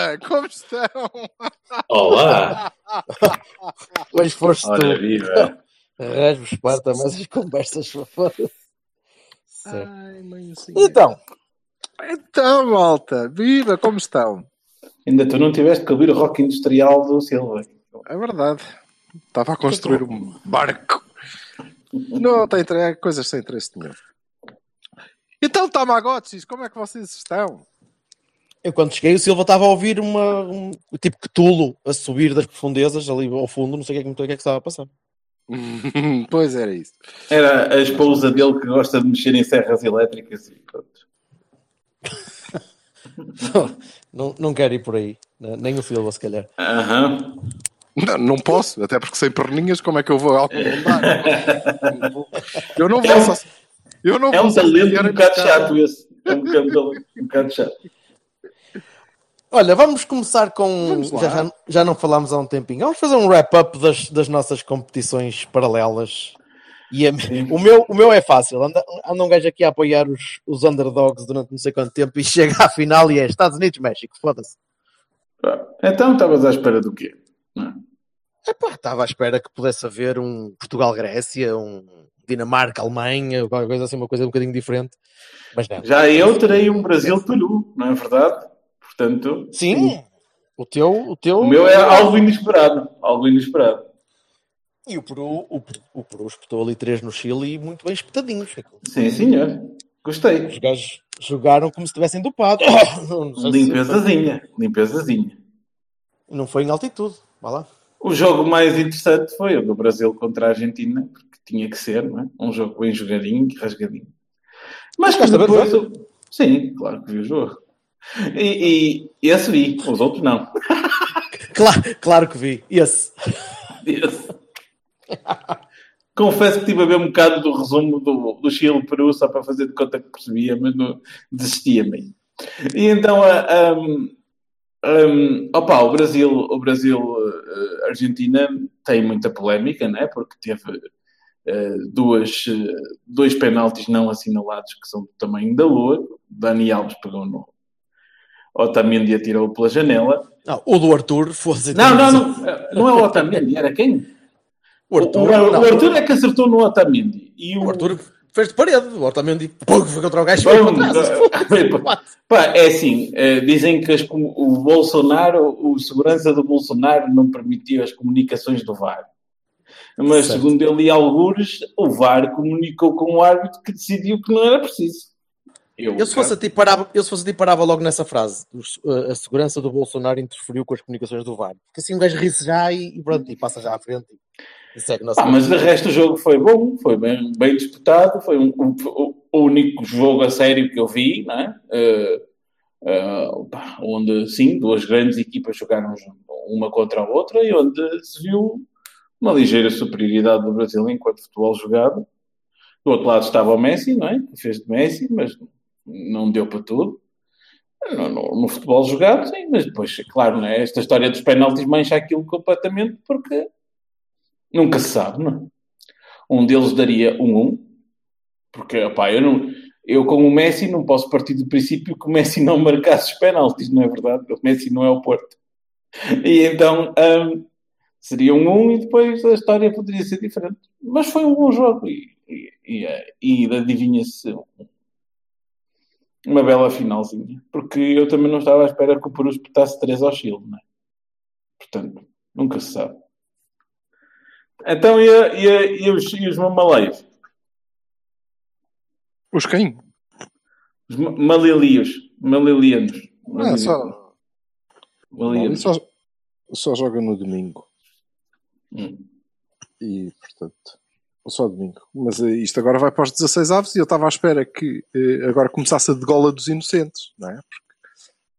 Como estão? Olá! Hoje foste Ora, tu. viva! Rasmo, esparta, mas as conversas. Ai, mãezinha. Então, Então, malta, viva! Como estão? Ainda tu não tiveste que ouvir o rock industrial do Silva. É verdade. Estava a construir um barco. Não tem coisas sem interesse nenhum. Então, Tamagotchis, como é que vocês estão? Eu quando cheguei, o Silva estava a ouvir uma, um tipo Cthulhu a subir das profundezas ali ao fundo, não sei o que, é que- o que é que estava a passar. pois era isso. Era a esposa dele que gosta de mexer em serras elétricas e pronto. Não, não quero ir por aí, nem o Silva, se calhar. Aham. Não, não posso, até porque sem perninhas, como é que eu vou algo não dá. Eu não vou. Eu não É vou um só talento um bocado chato esse. É um bocado, um bocado chato. Olha, vamos começar com. Vamos. Já, já, não falámos há um tempinho. Vamos fazer um wrap-up das, das nossas competições paralelas. E a- o, meu, o meu é fácil. Anda, anda um gajo aqui a apoiar os, os underdogs durante não sei quanto tempo e chega à final e é Estados Unidos-México. Foda-se. Pá, Então estavas à espera do quê? Não. Epá, Estava à espera que pudesse haver um Portugal-Grécia, um Dinamarca-Alemanha, qualquer coisa assim, uma coisa um bocadinho diferente. Mas não. Já eu terei um Brasil-Peru, não é verdade? Portanto, Sim, o teu. O, teu o meu é algo inesperado. Algo inesperado. E o Peru, o, o Peru espetou ali três no Chile e muito bem espetadinhos. Sim, senhor. Gostei. Os gajos jogaram como se estivessem dopados. Se- Limpezazinha. Limpezazinha. Não foi em altitude. Vá lá. O jogo mais interessante foi o do Brasil contra a Argentina, porque tinha que ser, não é? Um jogo bem jogadinho, rasgadinho. Mas que ver, depois... Sim, claro que vi o jogo. E, e esse vi, os outros não. Claro, claro que vi. Esse. Esse. Confesso que estive a ver um bocado do resumo do, do Chile-Peru só para fazer de conta que percebia, mas não, desistia meio. E então, a, um, um, opa, o Brasil, o Brasil eh, Argentina tem muita polémica, né? Porque teve eh, duas, eh, dois penaltis não assinalados que são do tamanho da lua. Dani Alves pegou no Otamendi atirou pela janela. Não, o do Arthur fosse. Não, não, não, não é o Otamendi, era quem? O Arthur, o, o- o Arthur é que acertou no Otamendi. E o, o Arthur fez de parede. O Otamendi pum, foi contra o gajo Bom, trás. Pá, é assim, eh, dizem que as o Bolsonaro, o segurança do Bolsonaro não permitiu as comunicações do VAR. Mas, Certo. segundo ele e algures, o VAR comunicou com o árbitro que decidiu que não era preciso. Eu, Eu se, fosse a ti parava, eu se fosse a ti parava logo nessa frase. Os- A segurança do Bolsonaro interferiu com as comunicações do VAR. Porque assim um gajo ri-se já e, e pronto, e passa já à frente. E segue o Pá, mas de resto o jogo foi bom, foi bem, bem disputado, foi um- um- o, o único jogo a sério que eu vi, não é? Eh, eh, pá, onde, sim, duas grandes equipas jogaram uma contra a outra e onde se viu uma ligeira superioridade do Brasil enquanto futebol jogado. Do outro lado estava o Messi, não é? Que fez de Messi, mas não deu para tudo. No, no- no futebol jogado, sim, mas depois, claro, não é? esta história dos penaltis mancha aquilo completamente porque nunca se sabe, não é? Um deles daria um 1, porque, opá, eu não... Eu, com o Messi, não posso partir do princípio que o Messi não marcasse os penaltis, não é verdade? O Messi não é o Porto. E então, hum, seria um 1 e depois a história poderia ser diferente. Mas foi um bom jogo e, e, e, e adivinha-se uma bela finalzinha. Porque eu também não estava à espera que o Peru espetasse 3 ao Chile, não é? Portanto, nunca se sabe. Então, e, a- e, a- e os, e os mamaleios? Os quem? Os ma- malilios. Malilianos. Ah, só, não, Malilianos. só, só joga no domingo. Hum. E, portanto, Só domingo. Mas eh, isto agora vai para os 16 avos e eu estava à espera que eh, agora começasse a degola dos inocentes, não é? Porque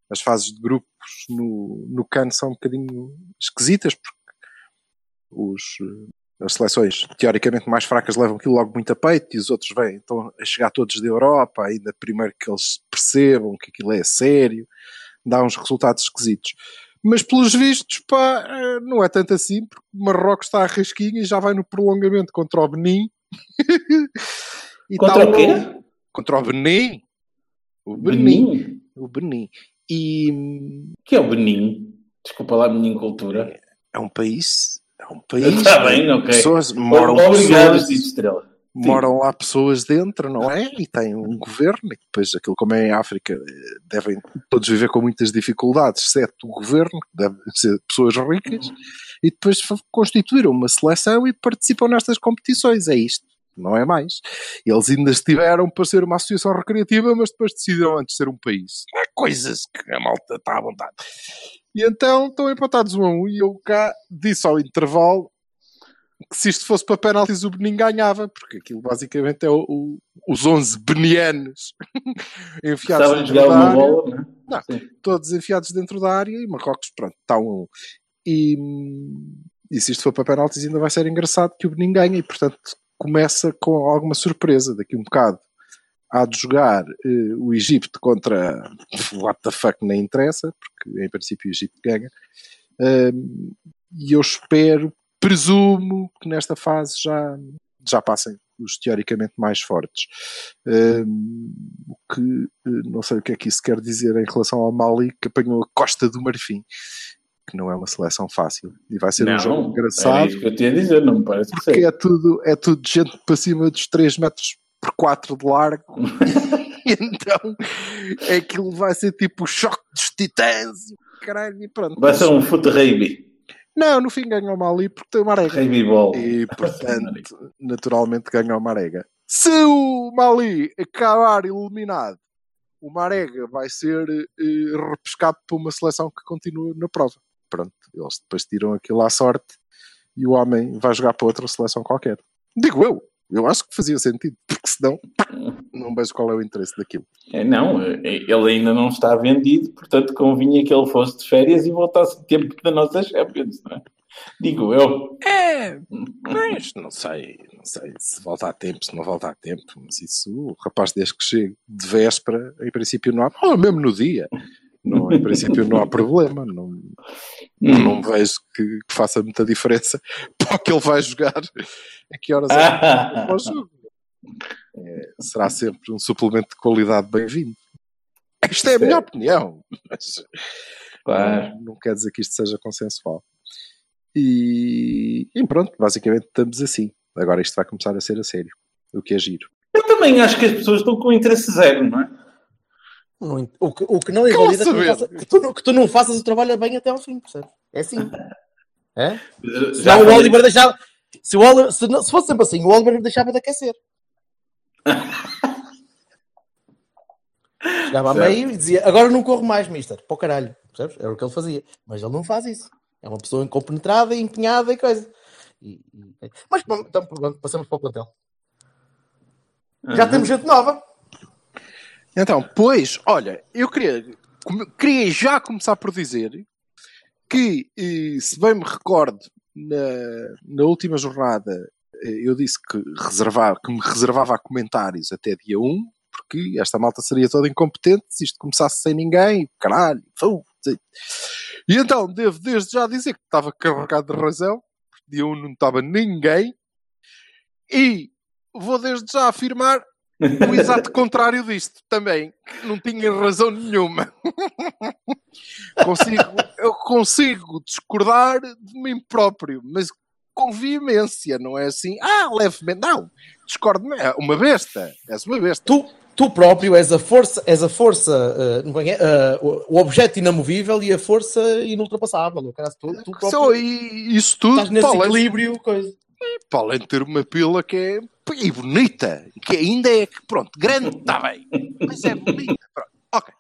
as fases de grupos no, no CAN são um bocadinho esquisitas, porque os, eh, as seleções teoricamente mais fracas levam aquilo logo muito a peito e os outros vêm então a chegar todos da Europa, ainda primeiro que eles percebam que aquilo é sério, dá uns resultados esquisitos. Mas pelos vistos, pá, eh, não é tanto assim, porque o Marrocos está à rasquinha e já vai no prolongamento contra o Benin. E Contra o quê? um- Contra o Benin. O Benin. Benin? O Benin. E hum, que é o Benin? Desculpa lá a minha cultura. é um país. É um país. Está bem, ok. Pessoas, moram Obrigado, pessoas, Estrela. Sim. moram lá pessoas dentro, não é? E tem um governo, e depois aquilo como é em África, eh, devem todos viver com muitas dificuldades, exceto o governo, que devem ser pessoas ricas, e depois constituíram uma seleção e participam nestas competições. É isto, não é mais. Eles ainda estiveram para ser uma associação recreativa, mas depois decidiram antes ser um país. É coisas que a malta está à vontade. E então estão empatados um a um, e eu cá disse ao intervalo que se isto fosse para penaltis o Benin ganhava, porque aquilo basicamente é o- o- os 11 benianos enfiados dentro da área, bola, não é? Não, Sim. todos enfiados dentro da área e Marrocos, pronto, está um. E, e se isto for para penaltis ainda vai ser engraçado que o Benin ganha e portanto começa com alguma surpresa daqui um bocado. Há de jogar eh, o Egito contra what the fuck nem interessa, porque em princípio o Egito ganha. E eu espero, presumo que nesta fase já, já passem os teoricamente mais fortes. Hum, o que eh, não sei o que é que isso quer dizer em relação ao Mali, que apanhou a Costa do Marfim, que não é uma seleção fácil. E vai ser um jogo engraçado, isso que eu tinha a dizer, não me parece que porque seja. é tudo, é tudo gente para cima dos 3 metros por 4 de largo. E então aquilo vai ser tipo o choque dos titãs e caralho, e pronto. Vai ser um foot rugby. Não, no fim ganha o Mali porque tem uma arega. Rugby ball. E portanto, naturalmente ganha o Marega. Se o Mali acabar eliminado, o Marega vai ser eh, repescado por uma seleção que continua na prova. Pronto, eles depois tiram aquilo à sorte e o homem vai jogar para outra seleção qualquer. Digo eu, eu acho que fazia sentido, porque senão não vejo qual é o interesse daquilo. É, não, é, ele ainda não está vendido, portanto convinha que ele fosse de férias e voltasse tempo da nossa Champions, não é? Digo eu. É, mas não sei, não sei se volta a tempo, se não volta a tempo, mas isso, o rapaz desde que chegue de véspera, em princípio não há, ou mesmo no dia, não, em princípio não há problema, não, Hum. não vejo que, que faça muita diferença para o que ele vai jogar, a que horas é que o jogo. É, será sempre um suplemento de qualidade bem-vindo. Isto é a minha opinião, mas claro. não, não quer dizer que isto seja consensual. E, e pronto, basicamente estamos assim. Agora isto vai começar a ser a sério, o que é giro. Eu também acho que as pessoas estão com interesse zero, não é? Não- O que, o que não invalida que, faça- que tu, não- que tu não faças o trabalho bem até ao fim, percebes? É assim. É? Já Já o Oliver deixava. Se, o Oliver, se, não- se fosse sempre assim, o Oliver deixava de aquecer. Chegava a meio e dizia: Agora não corro mais, mister. Para o caralho. Percebes? Era o que ele fazia. Mas ele não faz isso. É uma pessoa incompenetrada, empenhada e coisa. E- e- Mas pronto, então, passamos para o plantel. Já Uhum. temos gente nova. Então, pois, olha, eu queria, queria já começar por dizer que, eh, se bem me recordo, na, na última jornada eh, eu disse que, reservava, que me reservava a comentários até dia 1, porque esta malta seria toda incompetente se isto começasse sem ninguém, caralho, fu, sim. E então, devo desde já dizer que estava carregado de razão, dia 1 não estava ninguém, e vou desde já afirmar o exato contrário disto também. Não tinha razão nenhuma. consigo, eu consigo discordar de mim próprio, mas com veemência, não é assim? Ah, levemente. Não, discordo. É uma besta. És uma besta. Tu, tu próprio és a força, és a força uh, é, uh, o objeto inamovível e a força inultrapassável. Tu, tu próprio Só, e isso tudo estás nesse além, equilíbrio. Coisa. para além de ter uma pila que é e bonita, que ainda é pronto, grande, está bem, mas é bonita. Pronto. Ok.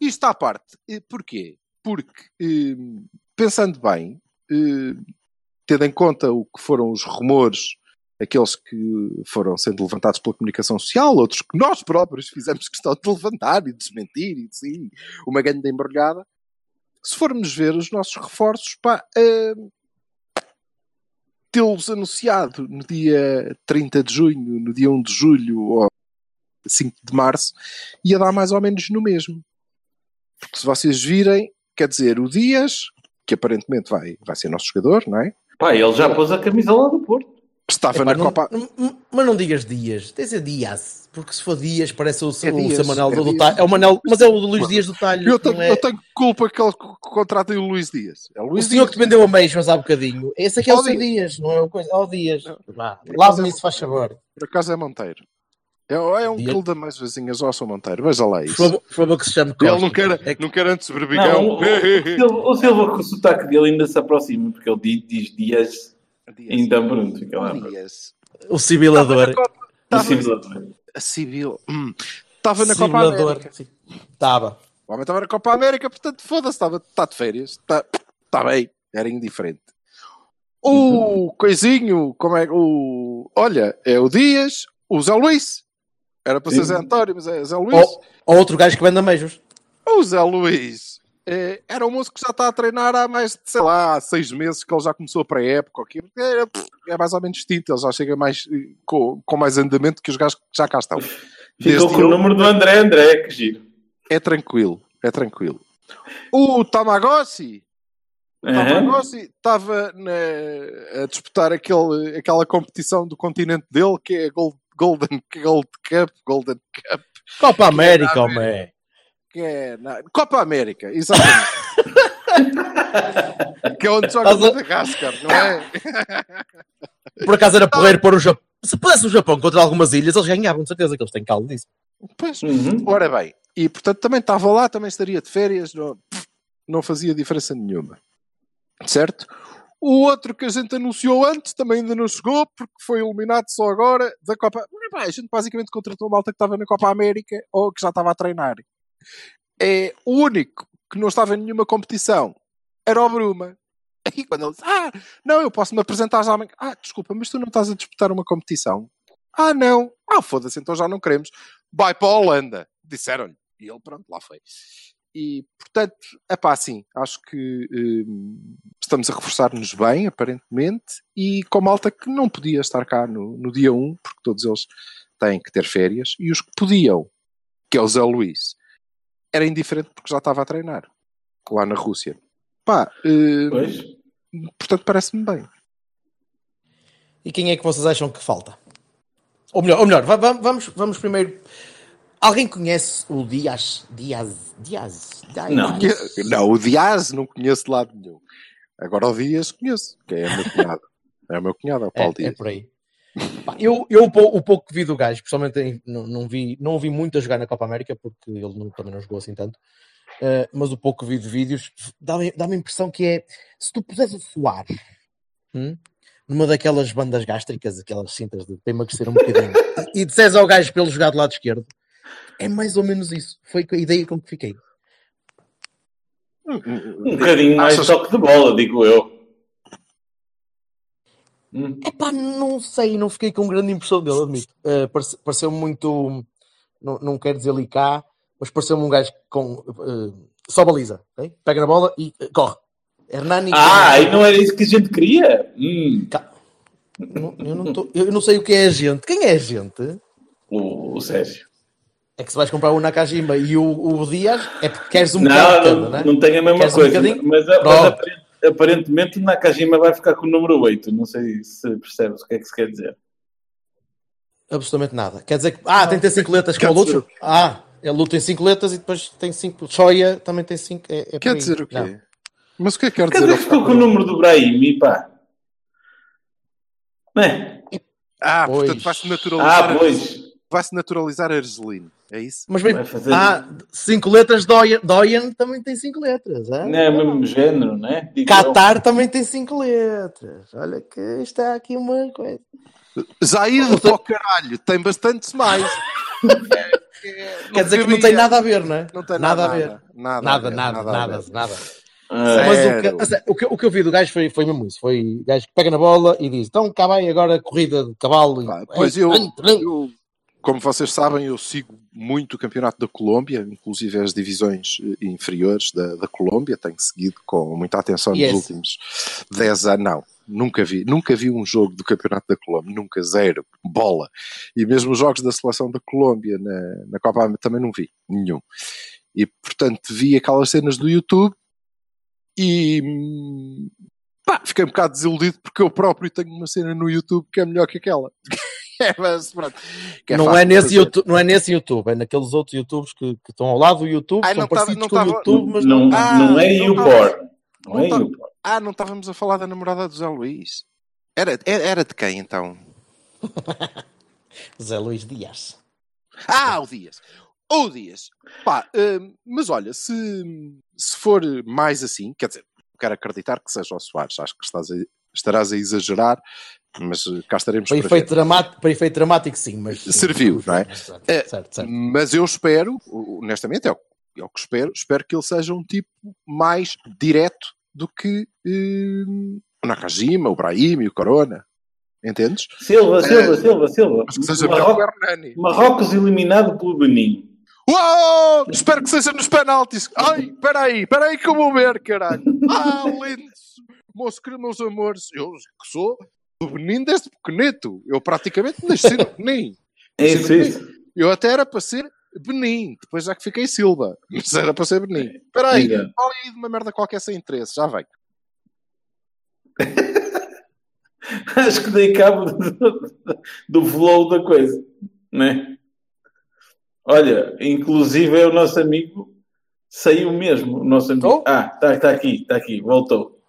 Isto à parte. Eh, Porquê? Porque, eh, pensando bem, eh, tendo em conta o que foram os rumores aqueles que foram sendo levantados pela comunicação social, outros que nós próprios fizemos questão de levantar e desmentir, e sim, uma grande embrulhada. Se formos ver os nossos reforços, pá, uh, tê-los anunciado no dia 30 de junho, no dia 1 de julho ou 5 de março, ia dar mais ou menos no mesmo. Porque se vocês virem, quer dizer, o Dias, que aparentemente vai, vai ser nosso jogador, não é? Pá, ele já pôs a camisola do Porto. Estava Epá, na não- Copa. não- mas não digas dias, tens a Dias. Porque se for Dias, parece o, É o Dias, seu Manel é do Dias. Talho. É o Manel, mas é o do Luís Dias do Talho. Eu tenho, é? eu tenho culpa que ele co- contratem o Luís Dias. É o O Luís senhor que te vendeu a meias há bocadinho. Esse aqui é o Ó seu Dias. Dias, não é o coisa. Ó Dias. É- isso, faz favor. Por acaso é Monteiro. É, é um quilo da mais vazinhas ao São Monteiro. Veja lá isso. por favor que se chame Costa. Ele não quer, É que- não quer antes Não, berbigão. o, o, Silva, o Silva com o sotaque dele ainda se aproxima, porque ele diz, diz dias, então pronto, fica lá. O sibilador. O simulador. A Civil. Hum. Estava na Copa Sibilador. América. Sim. Tava. O homem estava na Copa América, portanto, foda-se, estava está de férias. Está tá bem, era indiferente. O coisinho, como é o. Olha, é o Dias, o Zé Luís. Era para ser Sim. Zé António, mas é Zé Luís. Ou, ou outro gajo que vende a meijos. O Zé Luís era um moço que já está a treinar há mais de, sei lá, há seis meses que ele já começou a pré-época. ou quê. É, é mais ou menos distinto, ele já chega mais, eh, com, com mais andamento que os gajos que já cá estão. Ficou Desde com o número do André André, que giro. É tranquilo, é tranquilo. O Tamagotchi. Tamagotchi estava na- a disputar aquele, aquela competição do continente dele que é a Gold, Golden Gold Cup, Golden Cup, Copa América, homem. Que é na Copa América, exatamente. que é onde joga o Madagascar, não é? Por acaso era porreiro pôr o Japão. Se pudesse o Japão contra algumas ilhas, eles ganhavam, de certeza que eles têm caldo disso. Pois, Uhum. ora bem, e portanto também estava lá, também estaria de férias, não, não fazia diferença nenhuma. Certo? O outro que a gente anunciou antes também ainda não chegou, porque foi eliminado só agora da Copa. Ora bem, A gente basicamente contratou uma malta que estava na Copa América ou que já estava a treinar. É, o único que não estava em nenhuma competição era o Bruma. E quando ele disse, ah, não, eu posso me apresentar já amanhã. Ah, desculpa, mas tu não estás a disputar uma competição? Ah, não. Ah, foda-se, então já não queremos. Vai para a Holanda. Disseram-lhe. E ele, pronto, lá foi. E, portanto, é pá, assim, acho que hum, estamos a reforçar-nos bem, aparentemente, e com malta que não podia estar cá no, no dia 1, porque todos eles têm que ter férias, e os que podiam, que é o Zé Luís, era indiferente porque já estava a treinar lá na Rússia. Pá, Pois. portanto, parece-me bem. E quem é que vocês acham que falta? Ou melhor, ou melhor va- va- vamos, vamos primeiro. Alguém conhece o Dias? Dias? Dias? Dias? Não. Não, o Dias não conheço de lado nenhum. Agora o Dias conheço, que é o meu cunhado. É o meu cunhado, é o Paulo É, é Dias. por aí. Eu, eu o pou- o pouco que vi do gajo, pessoalmente não, não, vi, não o vi muito a jogar na Copa América, porque ele não- também não jogou assim tanto. Eh, mas o pouco que vi de vídeos dá-me dá a impressão que é se tu puseres a suar hum, numa daquelas bandas gástricas, aquelas cintas de para emagrecer um bocadinho, e disseres ao gajo para ele jogar do lado esquerdo, é mais ou menos isso. Foi a ideia com que fiquei. Um bocadinho mais Achas- toque de bola, digo eu. Hum. Epá, não sei, não fiquei com grande impressão dele, admito. Eh, parece- pareceu muito, não, não quero dizer ali cá, mas pareceu-me um gajo com eh, só baliza, ok? pega na bola e eh, corre. Hernani. Ah, e não era isso que a gente queria? Hum. Não- eu, não tô- eu não sei o que é a gente. Quem é a gente? O, o Sérgio. É que se vais comprar o Nakajima e o, o Dias, é porque queres um bocado de Não, não, né? não tem a mesma Queres um coisa. bocadinho? mas, mas aparentemente Nakajima vai ficar com o número 8. Não sei se percebes o que é que se quer dizer. Absolutamente nada. Quer dizer que. Ah, tem que ter 5 letras Quer como o Lucho? Ah, ele luta em 5 letras e depois tem 5. Shoya também tem 5. É, é Quer aí. dizer o quê? Não. Mas o que é que quer Quer dizer? dizer que ficou com o número do Brahim, pá. Não é? Ah, Pois. portanto vai-se naturalizar, Ah, pois. vai-se naturalizar Argelino. É isso? Mas bem, fazer- ah, 5 letras, Doyen, Doyen também tem 5 letras. Não é o mesmo género, não é? Digo eu. Qatar também tem 5 letras. Olha que está aqui uma coisa. Zaid para o caralho, tem bastantes mais. É, é, Quer dizer que não tem nada a ver, não é? Não tem nada, nada, a ver. nada, nada, Nada, nada, nada. Ah, Mas o Zero. que, a sério, o, que, o que eu vi do gajo foi, foi mesmo isso. Foi o gajo que pega na bola e diz: então cá vai agora a corrida de cavalo. Pá, E, Pois Ei, eu, eu, como vocês sabem, eu sigo muito o campeonato da Colômbia, inclusive as divisões eh, inferiores da, da Colômbia, tenho seguido com muita atenção nos Yes. últimos 10 anos. Não, nunca vi, nunca vi um jogo do campeonato da Colômbia, nunca, zero, bola. E mesmo os jogos da seleção da Colômbia na, na Copa América também não vi, nenhum. E portanto vi aquelas cenas do YouTube e hum, pá, fiquei um bocado desiludido porque eu próprio tenho uma cena no YouTube que é melhor que aquela. É, mas pronto. Que é não, é nesse. YouTube, não é nesse YouTube, é naqueles outros YouTubes que, que estão ao lado do YouTube, Ai, são não tava- parecidos não com o tava- YouTube, mas não, não. Ah, não é não YouPorn. Não, não é YouPorn. Ah, não estávamos a falar da namorada do Zé Luís. Era, era, era de quem então? Zé Luís Dias. Ah, o Dias. O Dias. Pá, hum, mas olha, se, se for mais assim, quer dizer, quero acreditar que seja o Soares, acho que estás a- estarás a exagerar, mas eh, cá estaremos Para para efeito, ver. dramático, para efeito dramático, sim, mas. Serviu, não é? Certo, É, certo, certo. Mas eu espero, honestamente, é o, é o que espero, espero que ele seja um tipo mais direto do que hum, o Nakajima, o Brahim e o Corona. Entendes? Silva, Silva, Silva, Silva. Mas que seja Marrocos, Hernani. Marrocos eliminado pelo Benin. Uou! Espero que seja nos penaltis. Ai, peraí, peraí que eu vou ver, caralho. Ah, lindo. Meus, meus amores, eu que sou do Benin desde pequenito. Eu praticamente nasci no Benin. É isso, isso. Eu até era para ser Benin, depois já que fiquei Silva. Mas era para ser Benin. Espera aí, fala aí de uma merda qualquer sem interesse, já vem. Acho que dei cabo do, do flow da coisa, né? Olha, inclusive é o nosso amigo saiu mesmo, o nosso amigo. Oh. Ah, está tá aqui, está aqui, voltou.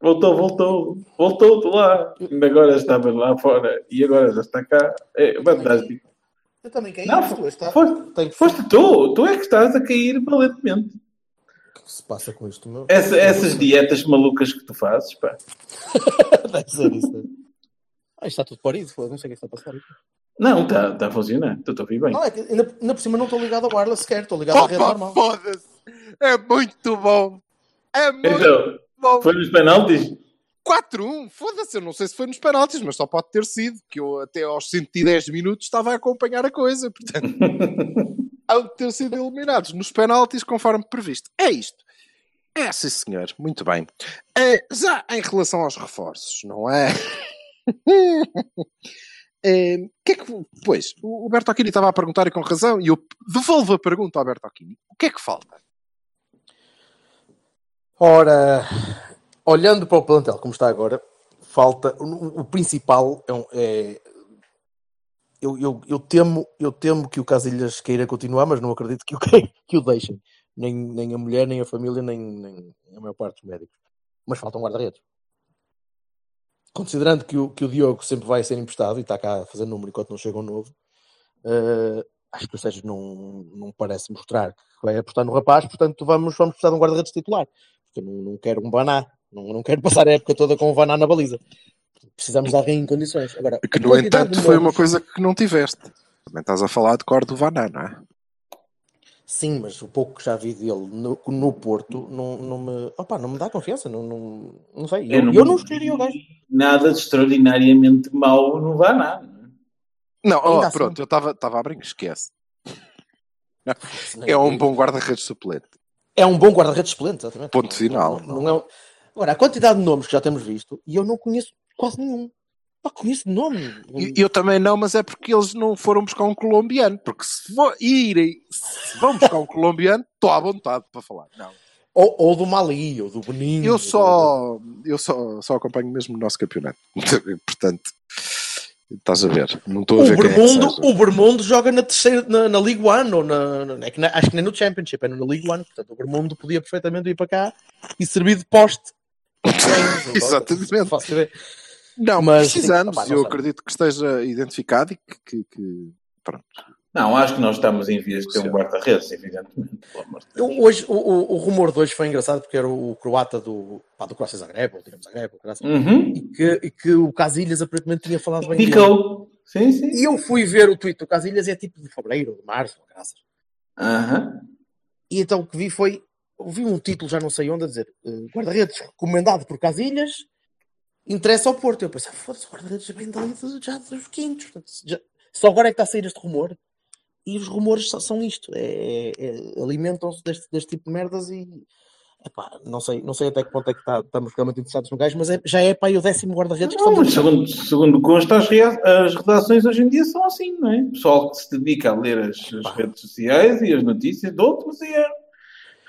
Voltou, voltou, voltou de lá. Ainda agora estava lá fora e agora já está cá. É fantástico. Eu também caí. Não, tu está- Foste, foste tu, tu é que estás a cair valentemente. O que se passa com isto, meu? Essa- essas dietas malucas que tu fazes, pá. Deve ser isso. né? Ah, isto está tudo parido, não sei o que é está a passar. Não, está tá a funcionar, estou a ouvir bem. Não, é que ainda, ainda por cima não estou ligado ao wireless sequer, estou ligado à rede Opa, normal. foda-se. É muito bom. É muito Então, bom. foi nos penaltis? 4-1, foda-se, eu não sei se foi nos penaltis, mas só pode ter sido, que eu até aos 110 minutos estava a acompanhar a coisa, portanto, há de ter sido eliminados nos penaltis conforme previsto. É isto. É, sim senhor, muito bem. É, já em relação aos reforços, não é? É, que é que, pois, o Alberto Aquini estava a perguntar e com razão, e eu devolvo a pergunta ao Alberto Aquini. O que é que falta? Ora, olhando para o plantel como está agora, falta. O, o principal é. um- é- eu, eu, eu, temo, eu temo que o Casilhas queira continuar, mas não acredito que o, que, o deixem. Nem, nem a mulher, nem a família, nem, nem a maior parte dos médicos. Mas falta um guarda-redes. Considerando que o, que o Diogo sempre vai ser emprestado e está cá fazer número enquanto não chega um novo, eh, acho que o Sérgio não, não parece mostrar que vai apostar no rapaz, portanto vamos, vamos precisar de um guarda-redes titular. Porque eu não, não quero um Baná, não, não quero passar a época toda com o Baná na baliza. Precisamos de alguém em condições. Agora, Que, no entanto, foi uma coisa que não tiveste. Também estás a falar de Cordovaná, não é? Sim, mas o pouco que já vi dele no, no Porto não, não, me, opa, não me dá confiança. Não, não, não sei. Eu, eu não, escolheria o gajo. Nada de extraordinariamente mau no Vaná. Não, oh, assim. pronto, eu estava a abrir, esquece. É um bom guarda-redes suplente. É um bom guarda-redes excelente, exatamente. Ponto final. Não, não- é um- Agora, a quantidade de nomes que já temos visto, e eu não conheço quase nenhum. Não conheço de nome. E- Eu também não, mas é porque eles não foram buscar um colombiano. Porque se for irem, se vão buscar um colombiano, estou à vontade para falar. Não. Ou, ou do Mali, ou do Benin. Eu só, eu só, só acompanho mesmo o nosso campeonato. Portanto, estás a ver. Não estou a O ver quem é Bermundo, seja. o Bermundo joga na terceira, na, na League One, ou na, na- é na- acho que nem no Championship, é na League One. Portanto, o Bermundo podia perfeitamente ir para cá e servir de poste. Exatamente. Não Mas, precisamos. sim, não eu acredito que esteja identificado e que, que- que- pronto. Não, acho que nós estamos em vias de ter um guarda-redes, evidentemente. Eu- hoje, o, o, o rumor de hoje foi engraçado porque era o, croata do, pá, do Croácia Zagreb, ou Dinamo Zagreb, Uhum. e, que, e que o Casilhas aparentemente tinha falado bem. Ficou. Sim, sim. E eu fui ver o tweet do Casilhas e é tipo de fevereiro, de março, graças. Aham. E então o que vi foi ouvi um título, já não sei onde, a dizer eh, guarda-redes recomendado por Casilhas, interessa ao Porto. Eu pensei, foda-se, guarda-redes vem dali de- já dos quintos. Já- só agora é que está a sair este rumor. E os rumores são isto: é, é- alimentam-se deste, deste tipo de merdas e. Epá, não, sei, não sei até que ponto é que está- estamos realmente interessados no gajo, mas é- já é para aí o décimo guarda-redes que Não, segundo, segundo consta, as, as redações hoje em dia são assim, não é? O pessoal que se dedica a ler as, as redes sociais e as notícias de outros e a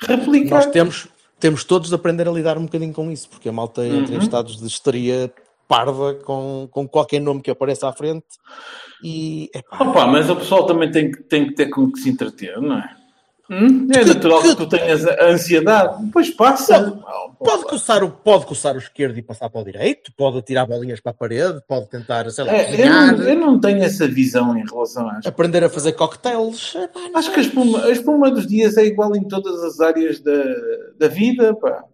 replicar. Nós temos, temos todos de aprender a lidar um bocadinho com isso, porque a malta entra em Uhum. estados de histeria parva com, com qualquer nome que apareça à frente e epá, Opa, mas o pessoal também tem que, tem que ter com que se entreter, não é? Hum? É natural que tu tenhas a ansiedade. Depois passa. pode coçar, o, pode coçar o esquerdo e passar para o direito, pode atirar bolinhas para a parede, pode tentar, sei lá, É, eu, não, eu não tenho essa visão em relação às. aprender a fazer cocktails. Não Acho que a espuma, a espuma dos dias é igual em todas as áreas da, da vida. Pá.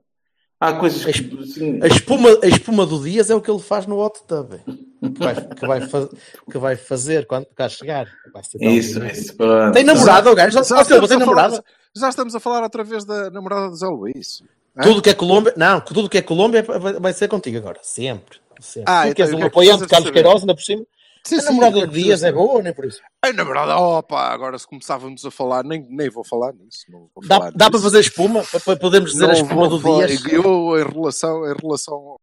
Há coisas que. assim, A espuma, a espuma do Dias é o que ele faz no hot tub. Que vai, que vai, fa- que vai fazer quando cá chegar. Vai ser tão Isso, lindo. isso. pronto. Tem namorada o gajo? Já, Já já, estamos, tem a falar, já estamos a falar outra vez da namorada de Zé Luís. Hã? Tudo que é Colômbia, não, tudo que é Colômbia vai, vai ser contigo agora, sempre. sempre. Ah, tu que então és eu um quero apoiante de Carlos. Queiroz, ainda por cima. Sim, a namorada de Dias é boa, nem por isso. A namorada, opa, agora se começávamos a falar, nem, nem vou falar nisso. Não vou Dá, falar dá para nisso. fazer espuma? Para, para podermos dizer Não a espuma do falar. Dias? Eu, em relação, em relação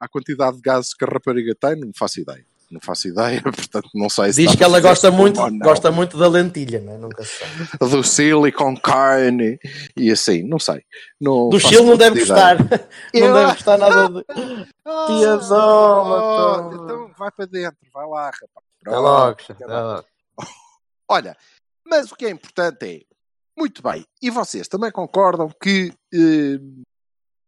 à quantidade de gases que a rapariga tem, não faço ideia. Não faço ideia, portanto não sei se Diz que ela gosta muito, gosta muito da lentilha, né? nunca se sabe. do silicon carne e assim, não sei. Não Do Chile não deve gostar. Não deve gostar nada de. Ah, Tiazola, pronto, então. vai para dentro, vai lá, rapaz. Logo. logo. Olha, mas o que é importante é, muito bem, e vocês também concordam que eh,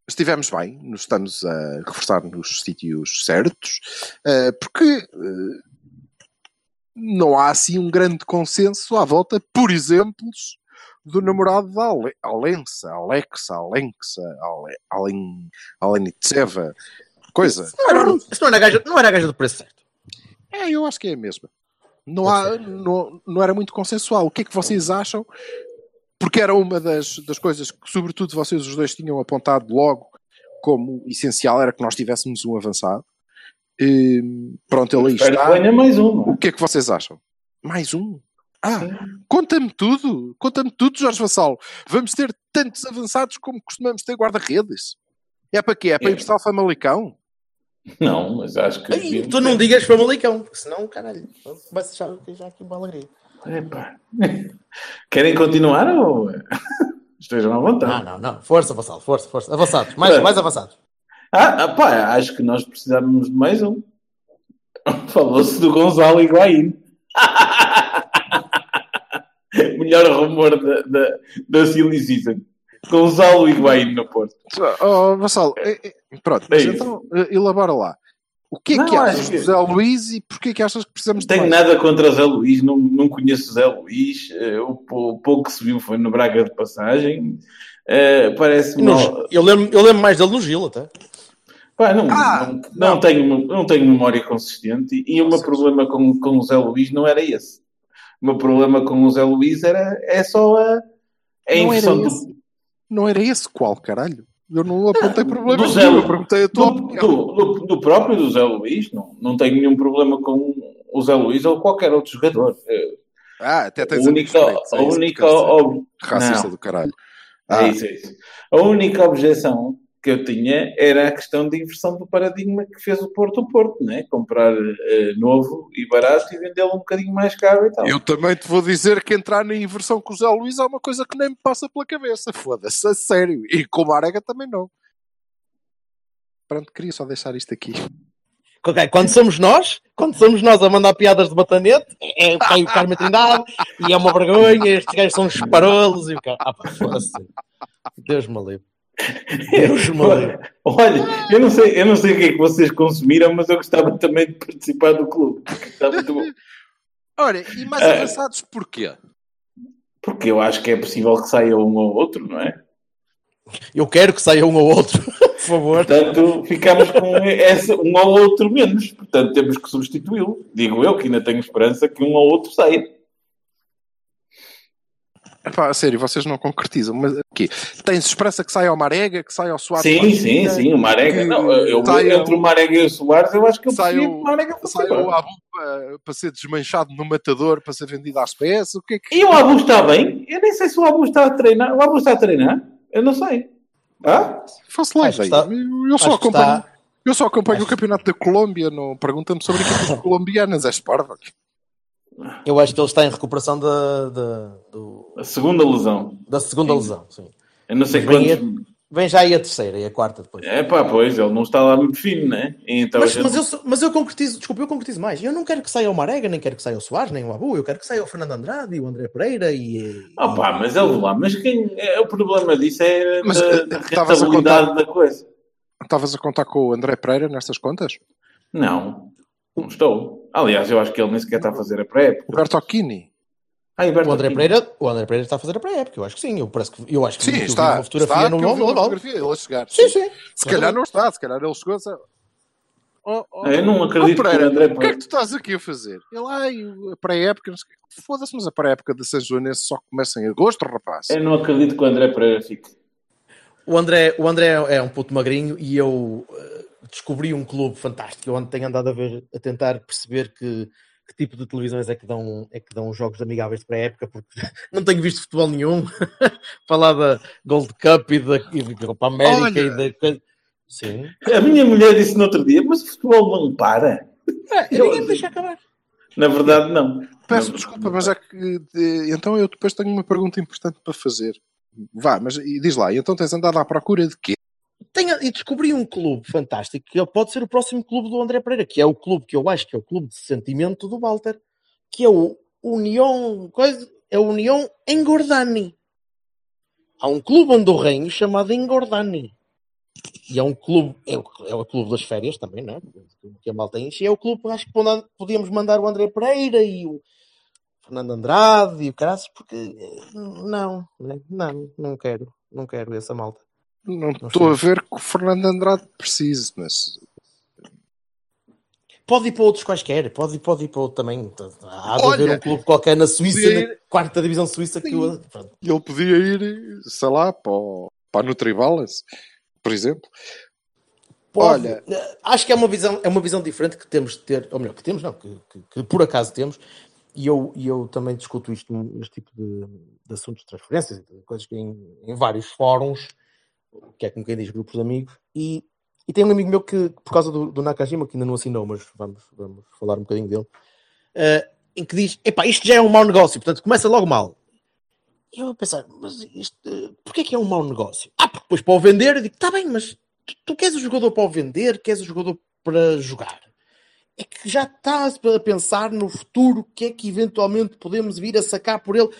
estivemos bem, nos estamos a reforçar nos sítios certos, eh, porque eh, não há assim um grande consenso à volta, por exemplos, do namorado da Ale Alença, Alexa, Alenxa, Ale Alen Alenitseva, coisa. Não era, isso não era, a gaja, não era a gaja do preço certo. É, eu acho que é a mesma. Não, há, não, não era muito consensual. O que é que vocês acham? Porque era uma das, das coisas que, sobretudo, vocês os dois tinham apontado logo como essencial era que nós tivéssemos um avançado. E, pronto, ele aí está. que venha mais um. é? O que é que vocês acham? Mais um? Ah, conta-me tudo. Conta-me tudo, Jorge Vassal. Vamos ter tantos avançados como costumamos ter guarda-redes. É para quê? É para É. ir para o Famalicão? Não, mas acho que. Ei, tu não digas para Malicão, porque senão, caralho, vai-se já, já aqui uma alegria. Epá. Querem continuar ou estejam à vontade? Não, não, não. Força, Vassal, força, força. Avançados, mais, mais avançados. Ah, pá, acho que nós precisávamos de mais um. Falou-se do Gonzalo Higuaín. Melhor rumor da, da, da Silly Season. Gonzalo Higuaín no Porto. Oh, Vassal, eh, eh, pronto, mas É isso. então eh, elabora lá. O que é Não, que achas acho do Zé Luís e porquê que achas que precisamos de Tenho mais? nada contra Zé Luís, não, não conheço Zé Luís. eh, o, pou- o pouco que se viu foi no Braga de passagem. Eh, Parece-me. Eu, lembro, eu lembro mais dele no Gil, até. Pá, não, Ah, não, não. não tenho, não tenho memória consistente e, e o meu problema com, com o Zé Luís não era esse. O meu problema com o Zé Luís era é só a, a Não era do. Não era esse qual, caralho? Eu não apontei problema do Zé nenhum, eu perguntei a tua do, do, do- do próprio do Zé Luís. Não, não tenho nenhum problema com o Zé Luís ou qualquer outro jogador. Ah, até A tens amigos única, é a que única ob- Racista Não. do caralho. É Ah, isso, é isso. A única objeção que eu tinha era a questão de inversão do paradigma que fez o Porto o Porto, né? Comprar eh, novo e barato e vendê-lo um bocadinho mais caro e tal. eu também te vou dizer que entrar na inversão com o Zé Luís é uma coisa que nem me passa pela cabeça. Foda-se, a sério. E com o Marega também não. Pronto, queria só deixar isto aqui. Ok, Quando somos nós, quando somos nós a mandar piadas de batanete, é o Caio Carme Trindade, e é uma vergonha, estes gajos são uns parolos, e o cara. Ah, pá. Deus me livre. Livre. Olha, eu não, sei, eu não sei o que é que vocês consumiram, mas eu gostava também de participar do clube. Está muito bom. Olha, e mais Ah. avançados porquê? Porque eu acho que é possível que saia um ou outro, não é? Eu quero que saia um ou outro, por favor. Portanto, ficamos com esse, um ou outro menos. Portanto, temos que substituí-lo. Digo eu que ainda tenho esperança que um ou outro saia. Epá, a sério, vocês não concretizam, mas o quê? Tem-se esperança que saia ao Marega, que saia ao Soares? Sim, sim, sim, o Marega. Não, eu, saia entre o Marega e o Soares, eu acho que eu o- que o Marega Saia o. Abu para, para ser desmanchado no matador, para ser vendido às PS, o que é que... E o Abu está bem? Eu nem sei se o Abu está a treinar. O Abu está a treinar? Eu não sei. Ah? Faço lá Acho está- Eu só acho acompanho, eu só acompanho o campeonato da Colômbia, não pergunta-me sobre equipas colombianas, és parva. Eu acho que ele está em recuperação da, da, do- A segunda lesão. da segunda Sim. lesão. Sim. Eu não sei Vem quantos. Vem já aí a terceira e a quarta depois. É pá, pois, ele não está lá muito fino, né? Então, Mas, a gente- mas, eu, mas eu concretizo, desculpa, eu concretizo mais. Eu não quero que saia o Marega, nem quero que saia o Soares, nem o Abu. Eu quero que saia o Fernando Andrade e o André Pereira e. Ah pá, mas ele lá. Mas quem. É, o problema disso é Mas, da, eh, da estavas a rentabilidade da coisa. Estavas a contar com o André Pereira nestas contas? Não, não estou. Aliás, eu acho que ele nem sequer está a fazer a pré-época. O Bertocchini? Ah, O André. Pereira, o André Pereira está a fazer a pré-época, eu acho que sim. Eu, parece que, eu acho que Sim, está. uma fotografia está, no fotografia, ele a chegar. Sim, sim. Se calhar não está, se calhar ele chegou a... Oh, oh, Eu não acredito oh, que o Pereira, André o que é Pereira- que tu estás aqui a fazer? Ele, ai, a pré-época, não sei o quê. foda-se, mas a pré-época de São Joanense só começa em agosto, rapaz. Eu não acredito que o André Pereira fique. O André, o André é um puto magrinho e eu descobri um clube fantástico. Eu tenho andado a ver, a tentar perceber que, que tipo de televisões é que dão, é que dão jogos amigáveis de pré-época, porque não tenho visto futebol nenhum. Falar da Gold Cup e da, e da Copa América Olha. e da coisa. Sim. A minha mulher disse no outro dia, mas o futebol não para. É, ninguém me deixa acabar. Na verdade, não. Peço Não. desculpa, mas é que... de- então eu depois tenho uma pergunta importante para fazer. Vá, mas e diz lá, e então tens andado à procura de quê? E descobri um clube fantástico que pode ser o próximo clube do André Pereira, que é o clube que eu acho que é o clube de sentimento do Walter, que é o União, coisa, é o União Engordani. Há um clube andorrenho chamado Engordani. E é um clube, é o, é o clube das férias também, não é? Que a malta enche. E é o clube, acho que podíamos mandar o André Pereira e o Fernando Andrade e o Caraças, porque eh, não, não, não quero, não quero essa malta. Não estou a ver que o Fernando Andrade precise, mas Pode ir para outros quaisquer, pode ir, pode ir para outro também. Há de Olha, haver um clube qualquer na Suíça, podia na ir- quarta divisão suíça, que Sim. Pronto. ele podia ir, sei lá, para, o, para a Nutribalance, por exemplo. Pode. Olha- acho que é uma visão, é uma visão diferente que temos de ter, ou melhor, que temos, não, que, que- que por acaso temos, e eu, e eu também discuto isto neste tipo de, de assuntos de transferências, de coisas que em, em vários fóruns, que é como quem diz, grupos de amigos, e, e tem um amigo meu que, por causa do, do Nakajima, que ainda não assinou, mas vamos, vamos falar um bocadinho dele, eh, em que diz, epá, isto já é um mau negócio, portanto começa logo mal. E eu a pensar, mas isto, eh, porquê que é um mau negócio? Ah, porque depois para o vender, eu digo, está bem, mas tu, tu queres o jogador para o vender, queres o jogador para jogar. É que já estás a pensar no futuro, o que é que eventualmente podemos vir a sacar por ele.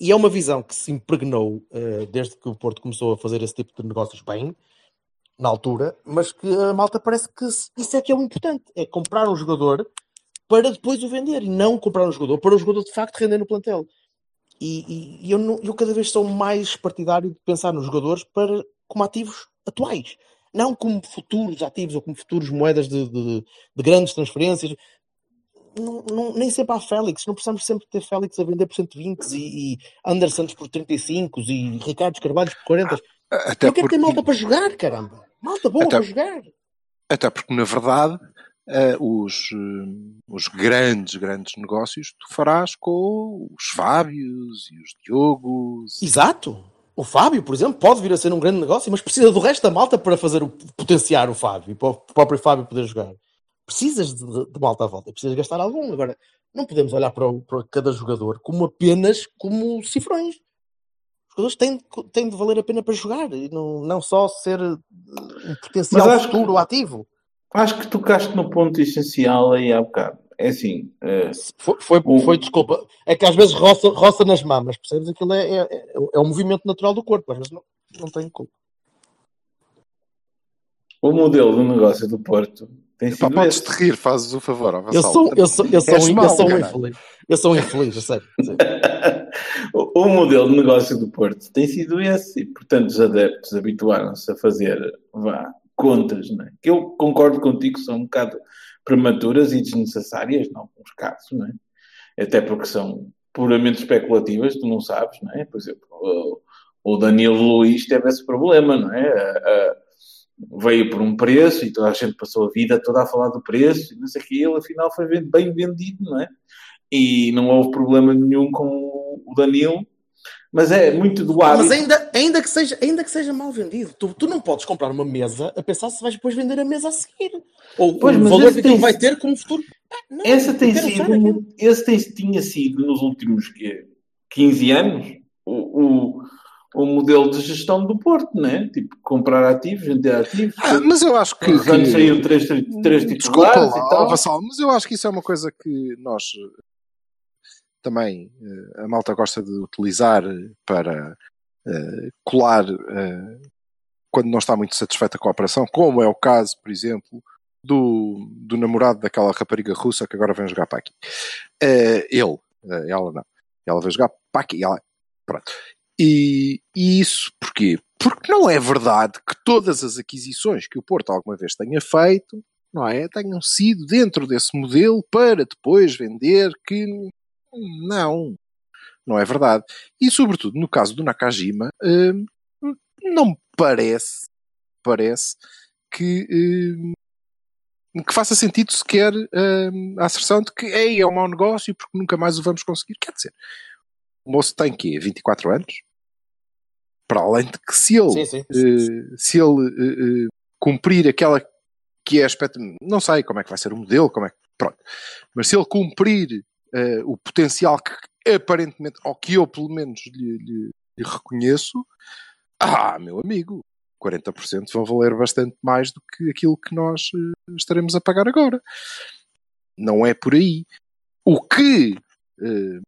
E é uma visão que se impregnou eh, desde que o Porto começou a fazer esse tipo de negócios bem, na altura, mas que a malta parece que isso é que é o importante, é comprar um jogador para depois o vender e não comprar um jogador para o jogador de facto render no plantel. E, e- e eu, não- eu cada vez sou mais partidário de pensar nos jogadores para, como ativos atuais, não como futuros ativos ou como futuros moedas de, de- de grandes transferências. Não, não- nem sempre há Félix, não precisamos sempre ter Félix a vender por 120 e, e Andersons por 35 e Ricardo Carvalhos por 40. Até eu quero porque, ter malta para jogar, caramba. Malta boa Até- para jogar. até porque na verdade, eh, os, eh, os grandes, grandes negócios tu farás com os Fábios e os Diogos. Exato. O Fábio, por exemplo, pode vir a ser um grande negócio, mas precisa do resto da malta para fazer o, potenciar o Fábio e para o próprio Fábio poder jogar. Precisas de, de malta à volta, precisas gastar algum. Agora, não podemos olhar para, o- para cada jogador como apenas como cifrões. Os jogadores têm, de- têm de valer a pena para jogar e não, não só ser eh, um potencial que- futuro ativo. Acho que tocaste no ponto essencial aí há bocado. É assim, eh, Foi, foi, O- foi, desculpa. É que às vezes roça, roça nas mamas, percebes? Aquilo é, é, é, um movimento natural do corpo, às vezes não, não tem culpa. o modelo de negócio do Porto tem Pá, sido podes te rir, fazes o favor. Eu sou, eu sou, eu sou, um, mau, eu sou um infeliz. Eu sou um infeliz, a sério. o, o modelo de negócio do Porto tem sido esse e, portanto, os adeptos habituaram-se a fazer vá, contas, não é? que eu concordo contigo, são um bocado prematuras e desnecessárias, em alguns casos, não é? até porque são puramente especulativas, tu não sabes, não é? Por exemplo, o, o Danilo Luiz teve esse problema, não é? A- a- veio por um preço e toda a gente passou a vida toda a falar do preço e não sei o que, ele afinal foi bem vendido, não é? E não houve problema nenhum com o Danilo, mas é muito do hábito. Mas ainda, ainda, que seja, ainda que seja mal vendido, tu, tu não podes comprar uma mesa a pensar se vais depois vender a mesa a seguir. Ou Pois, o valor que tem- vai ter como futuro. Ah, não, Essa tem sido, esse tem, tinha sido nos últimos quê, 15 anos o, o, o modelo de gestão do Porto, né? Tipo, comprar ativos, vender ativos. Ah, mas eu acho que. Os anos saíram três, três Desculpa lá, e tal. Vassal, mas eu acho que isso é uma coisa que nós eh, também eh, a malta gosta de utilizar para eh, colar eh, quando não está muito satisfeita com a operação, como é o caso, por exemplo, do, do namorado daquela rapariga russa que agora vem jogar para aqui. Eh, ele, ela não. Ela veio jogar para aqui. Ela, pronto. E, e isso porquê? Porque não é verdade que todas as aquisições que o Porto alguma vez tenha feito não é? Tenham sido dentro desse modelo para depois vender que não, não é verdade. E sobretudo no caso do Nakajima, hum, não me parece, parece que, hum, que faça sentido sequer hum, a asserção de que Ei, é um mau negócio porque nunca mais o vamos conseguir. Quer dizer, o moço tem quê? 24 anos? Para além de que se ele, Sim, sim. eh, se ele eh, cumprir aquela que é aspecto, não sei como é que vai ser o modelo, como é que, pronto, mas se ele cumprir o potencial que aparentemente, ou que eu pelo menos lhe, lhe- lhe reconheço, ah, meu amigo, 40% vão valer bastante mais do que aquilo que nós estaremos a pagar agora. Não é por aí. O que eh,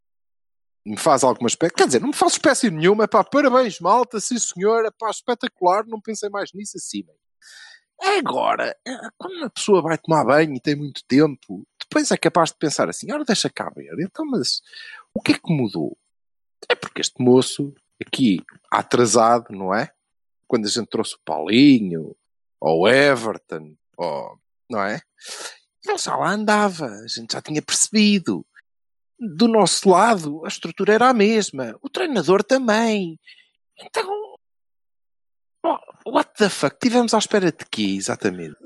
me faz alguma espécie, quer dizer, não me faz espécie nenhuma, pá, parabéns, malta, sim senhor, pá, espetacular, não pensei mais nisso assim. Agora, eh, quando uma pessoa vai tomar banho e tem muito tempo, depois é capaz de pensar assim, ora deixa cá ver, então mas o que é que mudou? É porque este moço, aqui, atrasado, não é? Quando a gente trouxe o Paulinho, ou Everton, ou, não é? Ele já lá andava, a gente já tinha percebido. Do nosso lado, a estrutura era a mesma, o treinador também. Então, oh, what the fuck? Tivemos à espera de quê, exatamente?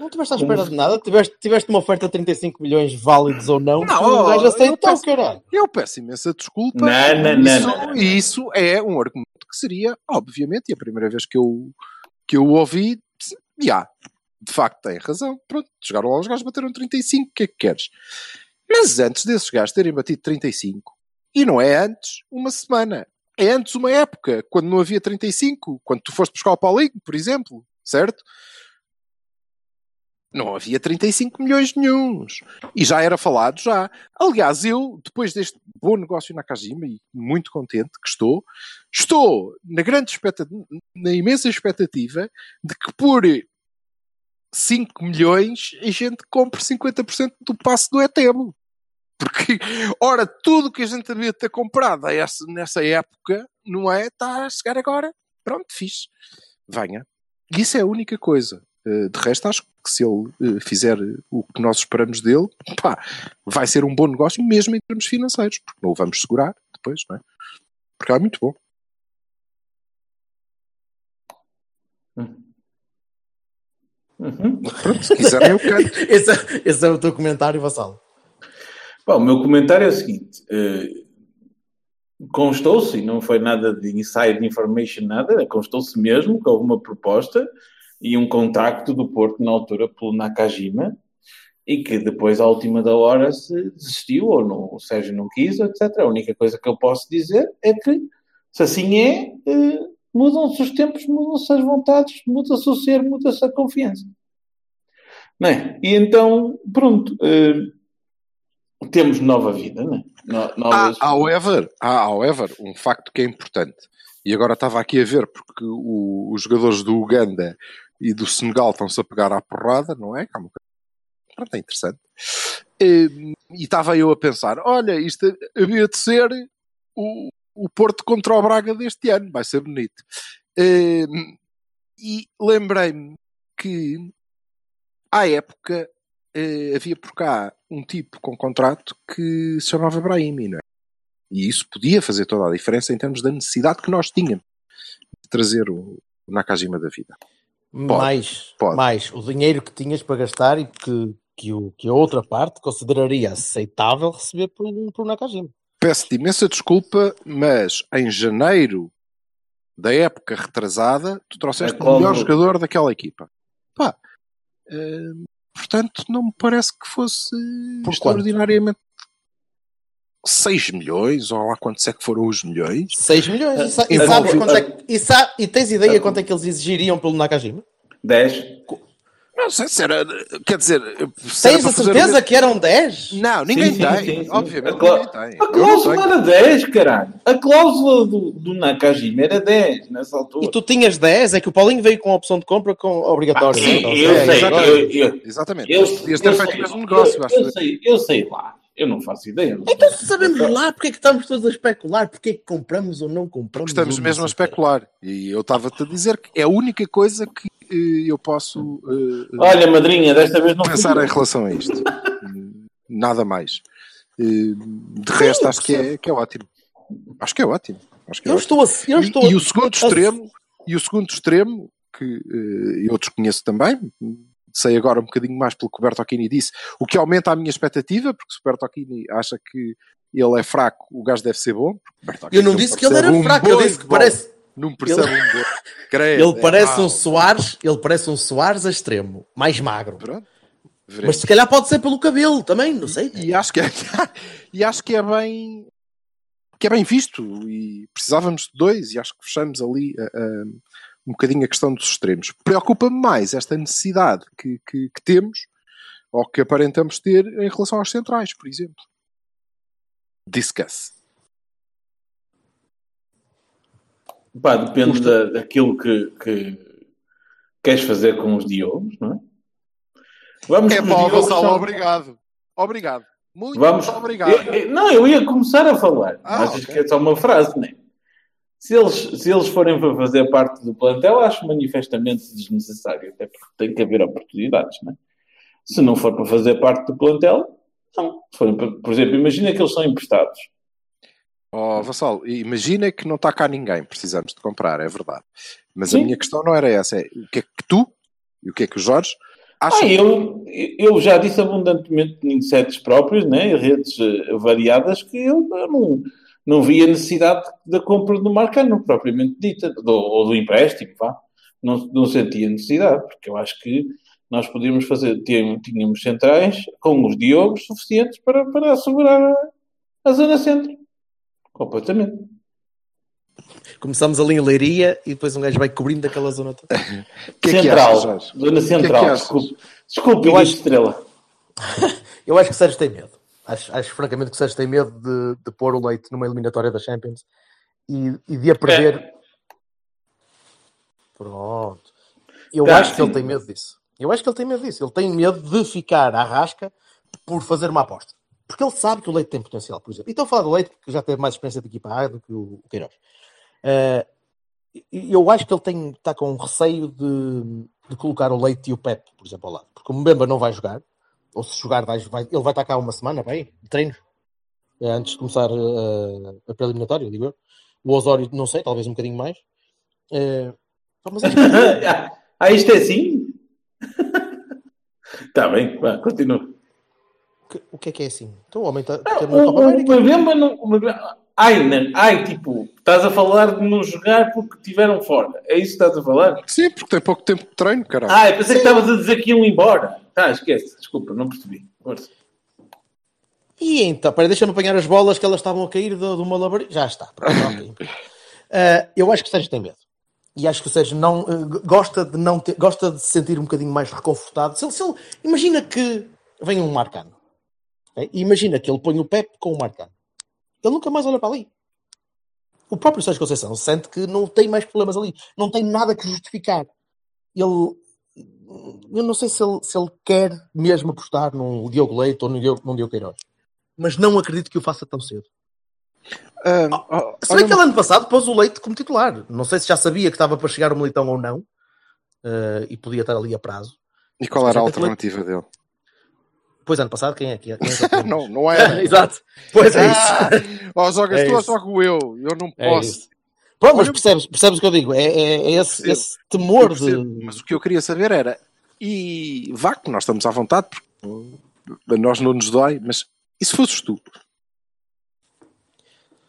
Não estiveste à espera de nada. Tiveste, tiveste uma oferta de 35 milhões válidos ou não. Não, que o gajo eu aceitou, caralho. Eu peço imensa desculpa. Não, não, não, isso, não, não. isso é um argumento que seria, obviamente, e a primeira vez que eu, que eu o ouvi, já, de facto tem razão. Pronto, chegaram lá os gajos, bateram 35, o que é que queres? Mas antes desses gajos terem batido 35, e não é antes uma semana, é antes uma época, quando não havia 35, quando tu foste buscar o Paulinho, por exemplo, certo? Não havia 35 milhões nenhuns. E já era falado, já. Aliás, eu, depois deste bom negócio na Kajima, e muito contente que estou, estou na grande expectativa, na imensa expectativa de que por 5 milhões a gente compre 50% do passe do Etemo. Porque, ora, tudo o que a gente devia ter comprado essa- nessa época, não é? Está a chegar agora. Pronto, fixe. Venha. E isso é a única coisa. Eh, De resto, acho que se ele eh, fizer o que nós esperamos dele, pá, vai ser um bom negócio mesmo em termos financeiros, porque não o vamos segurar depois, não é? Porque é muito bom. Uhum. Pronto, se quiserem eu canto. esse, é- esse é o teu comentário, Vassal. Bom, o meu comentário é o seguinte: eh, constou-se, e não foi nada de inside information, nada, constou-se mesmo que houve uma proposta e um contacto do Porto na altura pelo Nakajima e que depois, à última da hora, se desistiu ou não, o Sérgio não quis, etc. A única coisa que eu posso dizer é que, se assim é, eh, mudam-se os tempos, mudam-se as vontades, muda-se o ser, muda-se a confiança. Não é? E então, pronto. eh, temos nova vida, não é? No- novas... however, ah, however, um facto que é importante, e agora estava aqui a ver, porque o- os jogadores do Uganda e do Senegal estão-se a pegar à porrada, não é? Que é é interessante. E, e estava eu a pensar, olha, isto havia de ser o, o Porto contra o Braga deste ano, vai ser bonito. E, e lembrei-me que, à época, havia por cá um tipo com contrato que se chamava Brahimi, não é? E isso podia fazer toda a diferença em termos da necessidade que nós tínhamos de trazer o, Nakajima da vida. mais, pode. mais o dinheiro que tinhas para gastar e que, que, o, que a outra parte consideraria aceitável receber por, por Nakajima. Peço-te imensa desculpa, mas em janeiro da época retrasada, tu trouxeste É o melhor como- jogador daquela equipa. Pá, eh, portanto, não me parece que fosse Por extraordinariamente 6 milhões, ou lá quantos é que foram os milhões. 6 milhões. E, sa- e sabes quanto é que, e, sa- e tens ideia quanto é que eles exigiriam pelo Nakajima? 10. Não sei se era, quer dizer, se Tens a certeza mesmo- que eram 10? Não, ninguém Sim, sim, tem, sim, sim. obviamente A clá- ninguém tem. A cláusula era 10, caralho. A cláusula do, do Nakajima era 10 nessa altura. E tu tinhas 10, é que o Paulinho veio com a opção de compra com obrigatório. Sim, Então, eu é, sei. agora- Eu, eu, Exatamente. eu, Podias ter eu feito sei o mesmo lá. negócio, eu, acho eu sei, eu sei lá. Eu não faço ideia. Então se sabemos lá porque é que estamos todos a especular, porque é que compramos ou não compramos. Estamos ou não mesmo a especular. E eu estava-te a dizer que é a única coisa que eh, eu posso eh, Olha, madrinha, desta vez não fui pensar eu. em relação a isto. Nada mais. Eh, De resto, acho que é, que é ótimo. Acho que é ótimo. Acho que é Eu ótimo. estou a. Eu E- estou e, a- o segundo a- extremo, e o segundo extremo, que eh, eu desconheço também, sei agora um bocadinho mais pelo que o Bertocchini disse, o que aumenta a minha expectativa, porque se o Bertocchini acha que ele é fraco, o gajo deve ser bom. Eu não disse que ele era um fraco, eu disse que bola. parece. Não percebe Ele- um boi. Credo, Ele é parece mau. um Soares, ele parece um Soares a extremo, mais magro. Pronto. Mas Veremos. se calhar pode ser pelo cabelo também, não sei. E acho que é, e acho que é bem que é bem visto e precisávamos de dois e acho que fechamos ali ah, um bocadinho a questão dos extremos. Preocupa-me mais esta necessidade que, que, que temos ou que aparentamos ter em relação aos centrais, por exemplo. Discuss. Pá, depende da, daquilo que, que queres fazer com os diogos, não é? Vamos É diogos Vassal, são- obrigado. Obrigado. Muito Vamos. obrigado. Eu- eu- não, eu ia começar a falar, Ah, mas ok. isto é só uma frase, não é? Se eles, se eles forem para fazer parte do plantel, acho manifestamente desnecessário, até porque tem que haver oportunidades, não é? Se não for para fazer parte do plantel, não. Forem para- por exemplo, imagina que eles são emprestados. Oh, Vassal, imagina que não está cá ninguém, precisamos de comprar, é verdade. Mas Sim. a minha questão não era essa, é o que é que tu e o que é que o Jorge acham Ah, eu, eu já disse abundantemente em setes próprios, né, redes eh, variadas, que eu não, não vi a necessidade da compra do Marcano, propriamente dita, do, ou do empréstimo, vá. Não, não sentia necessidade, porque eu acho que nós podíamos fazer, tínhamos, tínhamos centrais com os diogos suficientes para, para assegurar a, a zona centro. Completamente. Começamos ali em Leiria e depois um gajo vai cobrindo aquela zona toda. Que é que central, achas, Jorge? zona que é que central, achas? desculpe. Desculpe, Eu eu acho- estrela. Eu acho que o Sérgio tem medo. Acho, acho francamente que o Sérgio tem medo de, de pôr o leite numa eliminatória da Champions e, e de a perder. Pronto. Eu acho que ele sim. tem medo disso. Eu acho que ele tem medo disso. Ele tem medo de ficar à rasca por fazer uma aposta. Porque ele sabe que o Leite tem potencial, por exemplo. E a falar do Leite porque já teve mais experiência de equipa A do que o Queiroz. E eu acho que ele tem, está com receio de, de colocar o Leite e o Pep, por exemplo, ao lado. Porque o Mbemba não vai jogar. Ou se jogar, vai, vai- ele vai estar cá uma semana, vai, de treinos. Eh, antes de começar eh, a preliminatória, digo eu. O Osório, não sei, talvez um bocadinho mais. Pá, mas acho que- ah, isto é assim? Está bem, vá, continua. que- o que é que é assim? Então o homem está Ah, teve na o. Mbemba não. Ai, não, ai, tipo, estás a falar de não jogar porque tiveram fora. É isso que estás a falar? Sim, porque tem pouco tempo de treino, caralho. Ah, eu pensei que estavas a dizer que iam embora. Tá, esquece, desculpa, não percebi. Força. E então, peraí, deixa-me apanhar as bolas que elas estavam a cair do, do malabarismo. Já está. Pronto. Eh, eu acho que o Sérgio tem medo. E acho que o Sérgio não, g- gosta, de não ter, gosta de se sentir um bocadinho mais reconfortado. Se ele, se ele- imagina que vem um Marcano. ok? E imagina que ele põe o Pep com o Marcano. Ele nunca mais olha para ali. O próprio Sérgio Conceição sente que não tem mais problemas ali. Não tem nada que justificar. Ele... Eu não sei se ele, se ele quer mesmo apostar num Diogo Leite ou num Diogo, num Diogo Queiroz. Mas não acredito que o faça tão cedo. Ah, Se bem que ele ano passado pôs o Leite como titular. Não sei se já sabia que estava para chegar o Militão ou não. eh, e podia estar ali a prazo. E qual era a alternativa dele? Pois ano passado, quem é que é? Quem é não, não é. Exato. Pois é isso. Ah, ó, jogas É tu ou isso. jogo eu? Eu não É posso. Pronto, mas percebes, percebes o que eu digo? É, é- é esse, esse temor de. Mas o que eu queria saber era, e vá que nós estamos à vontade, porque a nós não nos dói, mas e se fosses tu?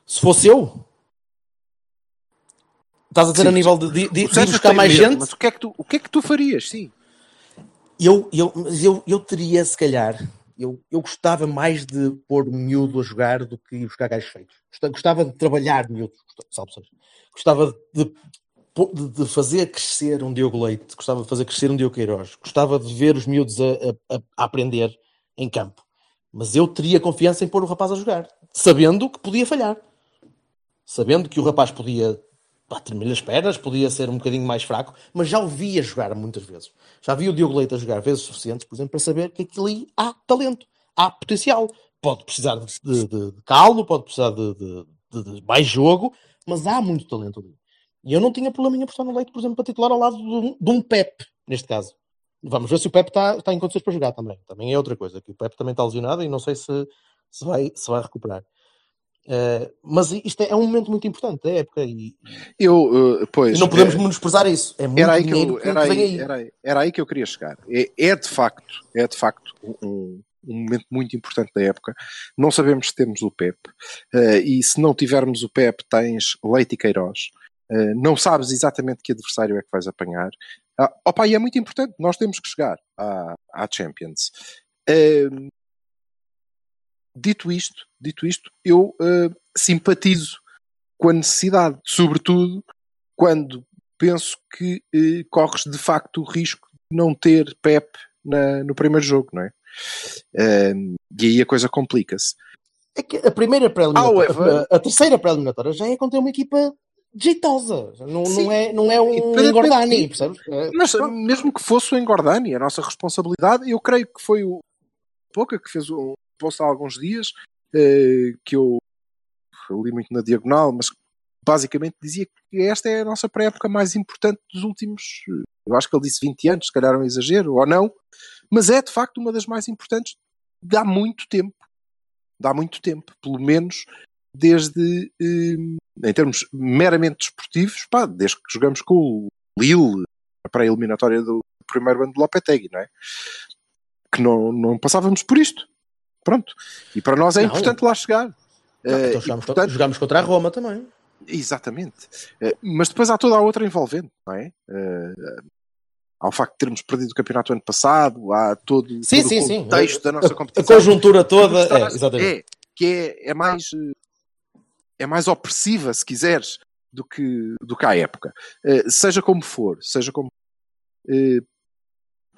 Se fosse eu. Estás a dizer Sim. a nível de, de, de- ir buscar mais medo, gente? Mas o que é que tu, o que é que tu farias? Sim. Eu, eu, eu, eu teria, se calhar, eu, eu gostava mais de pôr o miúdo a jogar do que ir buscar gajos feitos. Gosta- Gostava de trabalhar miúdo, salve seja. Gostava de, de, de fazer crescer um Diogo Leite, gostava de fazer crescer um Diogo Queiroz, gostava de ver os miúdos a, a- a- aprender em campo. Mas eu teria confiança em pôr o rapaz a jogar, sabendo que podia falhar. Sabendo que o rapaz podia tremer as pernas, podia ser um bocadinho mais fraco, mas já o via jogar muitas vezes. Já vi o Diogo Leite a jogar vezes suficientes, por exemplo, para saber que aquilo ali há talento, há potencial. Pode precisar de, de, de- calo, pode precisar de- de mais jogo, mas há muito talento ali. E eu não tinha problema em apostar no Leite, por exemplo, para titular ao lado de um, de um Pep, neste caso. Vamos ver se o Pep está, está em condições para jogar também. Também é outra coisa, que o Pep também está lesionado e não sei se, se, vai, se vai recuperar. Eh, mas isto é, é um momento muito importante da época e, Eu, uh, pois, e não podemos é- menosprezar isso. É muito era aí que eu, era aí, aí. era, aí- era aí que eu queria chegar. É, é de facto, é de facto um, um momento muito importante da época. Não sabemos se temos o Pep eh, e se não tivermos o Pep tens Leite e Queiroz. Eh, não sabes exatamente que adversário é que vais apanhar. Ah, opa, e é muito importante. Nós temos que chegar à, à Champions. Eh, dito isto, dito isto, eu eh, simpatizo com a necessidade, sobretudo quando penso que corres de facto o risco de não ter Pep na- no primeiro jogo, não é? E aí a coisa complica-se. É que a primeira pré-eliminatória, a, a terceira pré-eliminatória já é contra uma equipa jeitosa. Não, Sim. não, é, não é um Independentemente Gordani, disso. percebes? É, Mas pronto. mesmo que fosse o Engordani, a nossa responsabilidade, eu creio que foi o Pouca que fez um post há alguns dias eh, que eu li muito na diagonal, mas basicamente dizia que esta é a nossa pré-época mais importante dos últimos, eh, eu acho que ele disse 20 anos, se calhar é um exagero, ou não, mas é de facto uma das mais importantes de há muito tempo. De há muito tempo, pelo menos desde, eh, em termos meramente desportivos, pá, desde que jogamos com o Lille, a pré-eliminatória do primeiro ano de Lopetegui, não é? Que não, não passávamos por isto. Pronto. E para nós é Não. importante lá chegar. Não, Eh, então e, jogámos, portanto, jogámos contra a Roma também. Exatamente. Eh, mas depois há toda a outra envolvente, não é? Eh, há o facto de termos perdido o campeonato ano passado, há todo, Sim, todo sim, o sim. contexto da nossa A competição. conjuntura toda. É, exatamente. é, que é, é mais é mais opressiva, se quiseres, do que, do que à época. Eh, seja como for, seja como eh,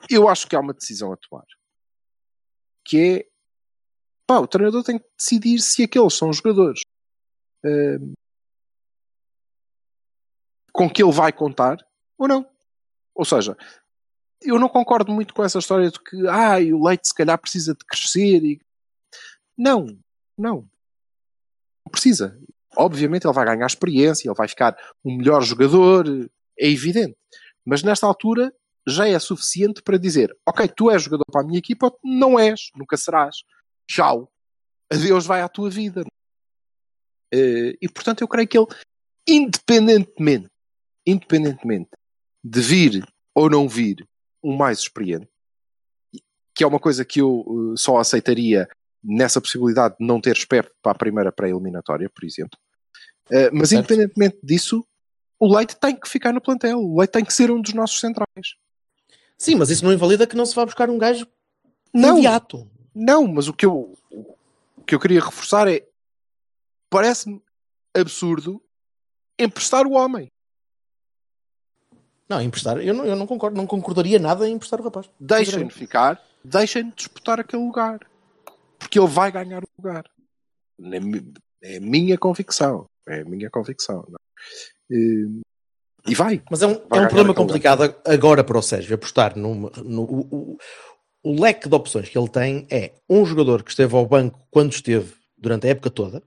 eu acho que há uma decisão a tomar. Que é pá, o treinador tem que decidir se aqueles são jogadores eh, com que ele vai contar ou não. Ou seja, eu não concordo muito com essa história de que ah, o Leite se calhar precisa de crescer e não, não. Não precisa. Obviamente ele vai ganhar experiência, ele vai ficar um melhor jogador, é evidente. Mas nesta altura já é suficiente para dizer: Ok, tu és jogador para a minha equipa, não és, nunca serás. Tchau. Adeus, vai à tua vida. Eh, E portanto eu creio que ele, independentemente, independentemente de vir ou não vir um mais experiente, que é uma coisa que eu eh, só aceitaria nessa possibilidade de não teres Pep para a primeira pré-eliminatória, por exemplo. Eh, mas Certo. independentemente disso, o Leite tem que ficar no plantel. O Leite tem que ser um dos nossos centrais. Sim, mas isso não invalida que não se vá buscar um gajo Não. imediato. Não, mas o que eu, o que eu queria reforçar é parece-me absurdo emprestar o homem. Não, emprestar, eu não, eu não concordo, não concordaria nada em emprestar o rapaz. Deixem-no Sinceramente. ficar, deixem-no disputar aquele lugar. Porque ele vai ganhar o lugar. É a minha convicção. É a minha convicção. é? E, e vai. Mas é um, é um problema complicado agora para o Sérgio apostar numa- no, o, o- o leque de opções que ele tem é um jogador que esteve ao banco quando esteve durante a época toda,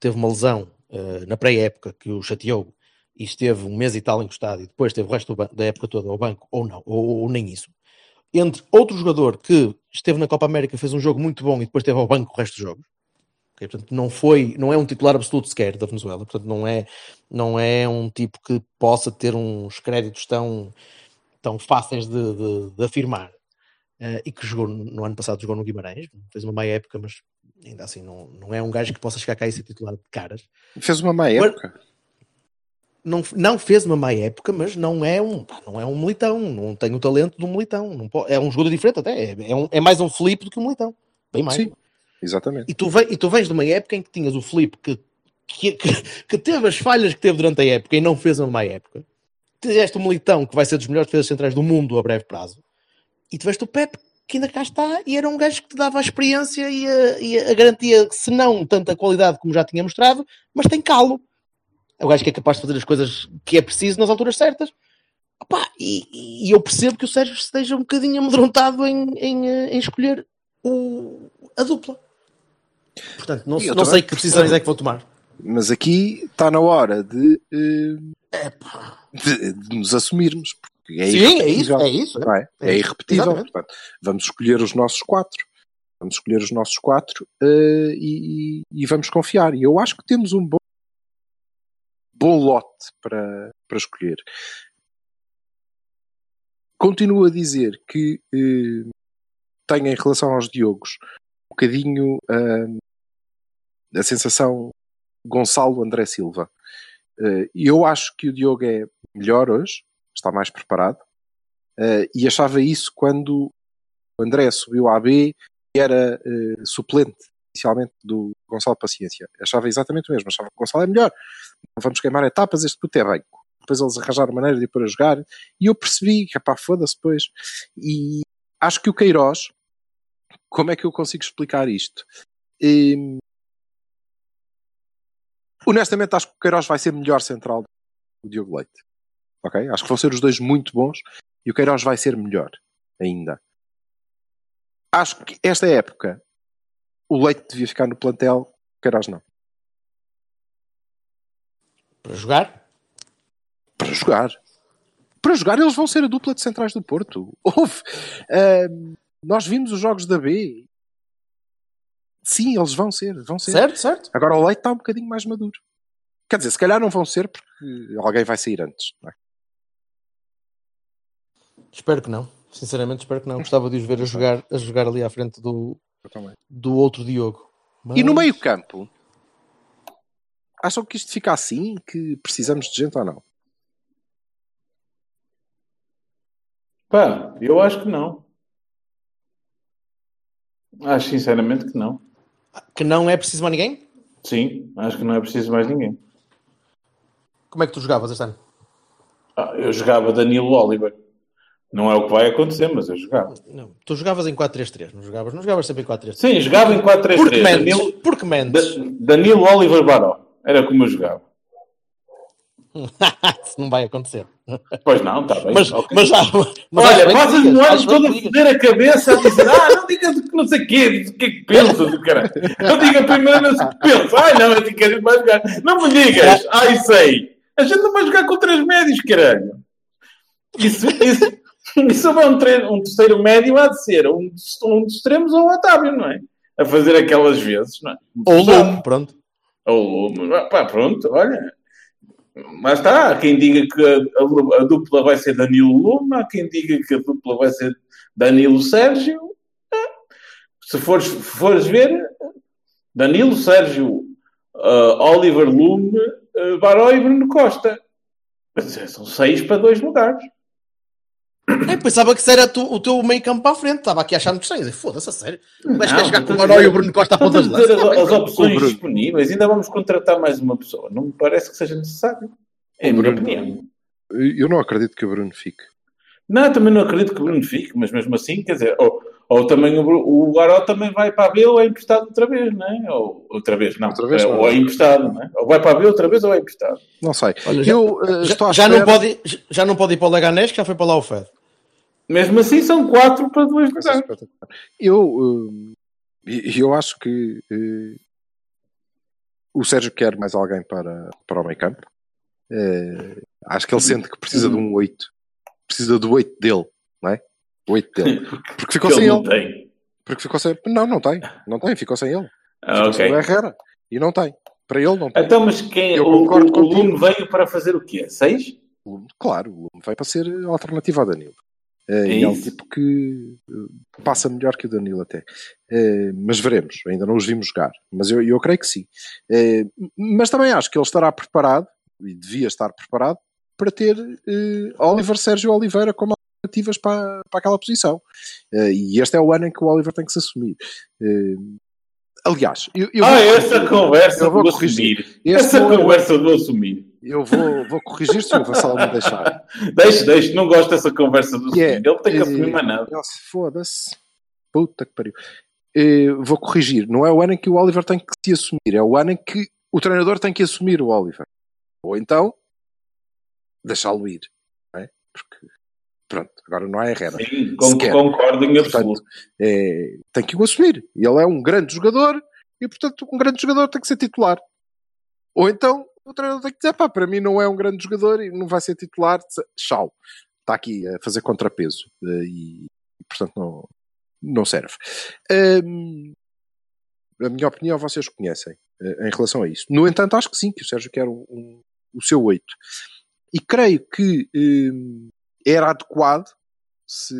teve uma lesão eh, na pré-época que o chateou e esteve um mês e tal encostado e depois teve o resto da época toda ao banco ou não, ou, ou nem isso. entre outro jogador que esteve na Copa América, fez um jogo muito bom e depois esteve ao banco o resto dos jogos. Ok, Portanto, não foi, não é um titular absoluto sequer da Venezuela. Portanto, não é, não é um tipo que possa ter uns créditos tão, tão fáceis de, de- de afirmar. Eh, e que jogou no ano passado jogou no Guimarães, fez uma meia época, mas ainda assim não, não é um gajo que possa chegar cá e ser titular de caras. Fez uma má Mas- época. Não, não fez uma má época, mas não é um, não é um militão, não tem o talento do militão. Não po- é um jogador diferente até, é, é um- é mais um Felipe do que um militão. Bem mais. Sim, exatamente. E tu, ve- e tu vens de uma época em que tinhas o Felipe que, que, que, que teve as falhas que teve durante a época e não fez uma má época. Tiveste o Militão, que vai ser dos melhores defesas centrais do mundo a breve prazo. E tiveste o Pepe, que ainda cá está, e era um gajo que te dava a experiência e a, e a garantia, se não tanta qualidade como já tinha mostrado, mas tem calo. O gajo que é capaz de fazer as coisas que é preciso nas alturas certas. Opá, e, e eu percebo que o Sérgio esteja um bocadinho amedrontado em, em, eh, em escolher o, a dupla. Portanto, não, não sei que decisões é que vou tomar. Mas aqui está na hora de, eh, de, de nos assumirmos. Porque é Sim, é isso, é isso. é? É É irrepetível. Portanto, vamos escolher os nossos quatro. Vamos escolher os nossos quatro eh, e, e vamos confiar. E eu acho que temos um bom, bom lote para, para escolher. Continuo a dizer que eh, tenho em relação aos Diogos um bocadinho ah, a sensação Gonçalo André Silva. Eh, eu acho que o Diogo é melhor hoje, está mais preparado, eh, e achava isso quando o André subiu à B e era eh, suplente inicialmente do Gonçalo Paciência. Achava exatamente o mesmo, achava que o Gonçalo é melhor. Vamos queimar etapas, este puto é banco. Depois eles arranjaram maneira de ir para jogar e eu percebi que, pá, foda-se depois. E acho que o Queiroz, como é que eu consigo explicar isto? Hum, honestamente, acho que o Queiroz vai ser melhor central do Diogo Leite. Ok? Acho que vão ser os dois muito bons e o Queiroz vai ser melhor ainda. Acho que esta época o Leite devia ficar no plantel, Queiroz não. Para jogar? Para jogar. Para jogar, eles vão ser a dupla de centrais do Porto. Houve. Ahm, nós vimos os jogos da B. Sim, eles vão ser, vão ser. Certo, certo. Agora o Leite está um bocadinho mais maduro. Quer dizer, se calhar não vão ser porque alguém vai sair antes. é? Espero que não. Sinceramente, espero que não. Gostava de os ver a jogar, a jogar ali à frente do. Do outro Diogo. E no Mas- meio campo, acham que isto fica assim? Que precisamos de gente ou não? Pá, eu acho que não. Acho sinceramente que não. Que não é preciso mais ninguém? Sim, acho que não é preciso mais ninguém. Como é que tu jogavas este ano? Ah, eu jogava Danilo Oliver. Não é o que vai acontecer, mas eu jogava. Não. Tu jogavas em 4-3-3, não jogavas? Não jogavas sempre em 4-3-3. Sim, jogava em 4-3-3. Porque mentes. Danilo, Porque mentes. Da- Danilo Oliver Baró. Era como eu jogava. Isso não vai acontecer. Pois não, está bem. Mas, ok. mas já. Mas Olha, ano acho bem todo a foder a cabeça a dizer ah, não digas o que não sei o quê, o que é que pensas, do caralho. Não diga primeiro o que pensas. Ai, não, é assim que a gente vai jogar. Não me digas, ai, sei. A gente não vai jogar com três médios, caralho. Isso, isso, isso vai um, tre- um terceiro médio há de ser um, dos- um dos extremos ou o Otávio, não é? A fazer aquelas vezes, não é? Ou Lume, pronto. Ou, pá, pronto, olha. Mas está, há quem diga que a, a- dupla vai ser Danilo Luma, há quem diga que a dupla vai ser Danilo Sérgio. É. Se fores, fores ver, Danilo Sérgio, ah, Oliver Lume, uh, Baró e Bruno Costa. Mas, é, São seis para dois lugares. Eu pensava que isso era tu- o teu meio campo para a frente. Estava aqui a achar muito estranho. Foda-se, a sério. Mas quer jogar com o a Baró e o Bruno Costa estou ponta a de lança? as, as opções O disponíveis. Ainda vamos contratar mais uma pessoa. Não me parece que seja necessário. É a minha opinião. Eu não acredito que o Bruno fique. Não, também não acredito que o Bruno fique, mas mesmo assim, quer dizer, ou, ou também o, o também vai para a B ou é emprestado outra vez, não é? Ou outra vez, não. Outra vez, É, não. ou é emprestado, não é? Ou vai para a B outra vez ou é emprestado. Não sei. Olha, já- eu eh, Já, estou à já não pode, já- já não pode ir para o Leganés, que já foi para lá o Fed. Mesmo assim, são quatro para dois Vai ser lugares. espetacular. Eu, eh, eu acho que eh, o Sérgio quer mais alguém para, para o meio campo. Eh, acho que ele sente que precisa de um 8. Precisa do 8 dele, não é? Oito dele. Porque ficou sem ele ele. não tem. Porque ficou sem. Não, não tem. Não tem, ficou sem ele. Ah, Ficou ok. sem o Herrera. E não tem. Para ele não tem. Então, mas quem Eu o, o, o. Lume veio para fazer o quê? Seis? Lume, Claro, o Lume vai para ser alternativa ao Danilo. Eh, É e é um tipo que eh, passa melhor que o Danilo até. Eh, mas veremos, ainda não os vimos jogar. Mas eu, eu creio que sim. Eh, mas também acho que ele estará preparado, e devia estar preparado, para ter Oliver Sérgio Oliveira como alternativas para, para aquela posição. E este é o ano em que o Oliver tem que se assumir. Aliás, eu, eu ah, vou- essa conversa eu vou corrigir. Essa conversa do assumir. Eu vou, vou corrigir se o Vassal me deixar. Deixa, deixa, não gosto dessa conversa do é, assumir. Ele tem que eh, assumir mais nada. Foda-se. Puta que pariu. Eh, vou corrigir. Não é o ano em que o Oliver tem que se assumir, é o ano em que o treinador tem que assumir o Oliver. Ou então, deixá-lo ir. É? Porque, pronto, agora não há Herrera. Sim, sequer. concordo em Portanto, absoluto. é, tem que o assumir. Ele é um grande jogador e, portanto, um grande jogador tem que ser titular. Ou então, o treinador tem que dizer, pá, para mim não é um grande jogador e não vai ser titular. Tchau. Está aqui a fazer contrapeso. eh, E, portanto, não, não serve. Hum, a minha opinião vocês conhecem eh, em relação a isso. No entanto, acho que sim, que o Sérgio quer um, um- o seu 8. E creio que hum, era adequado, se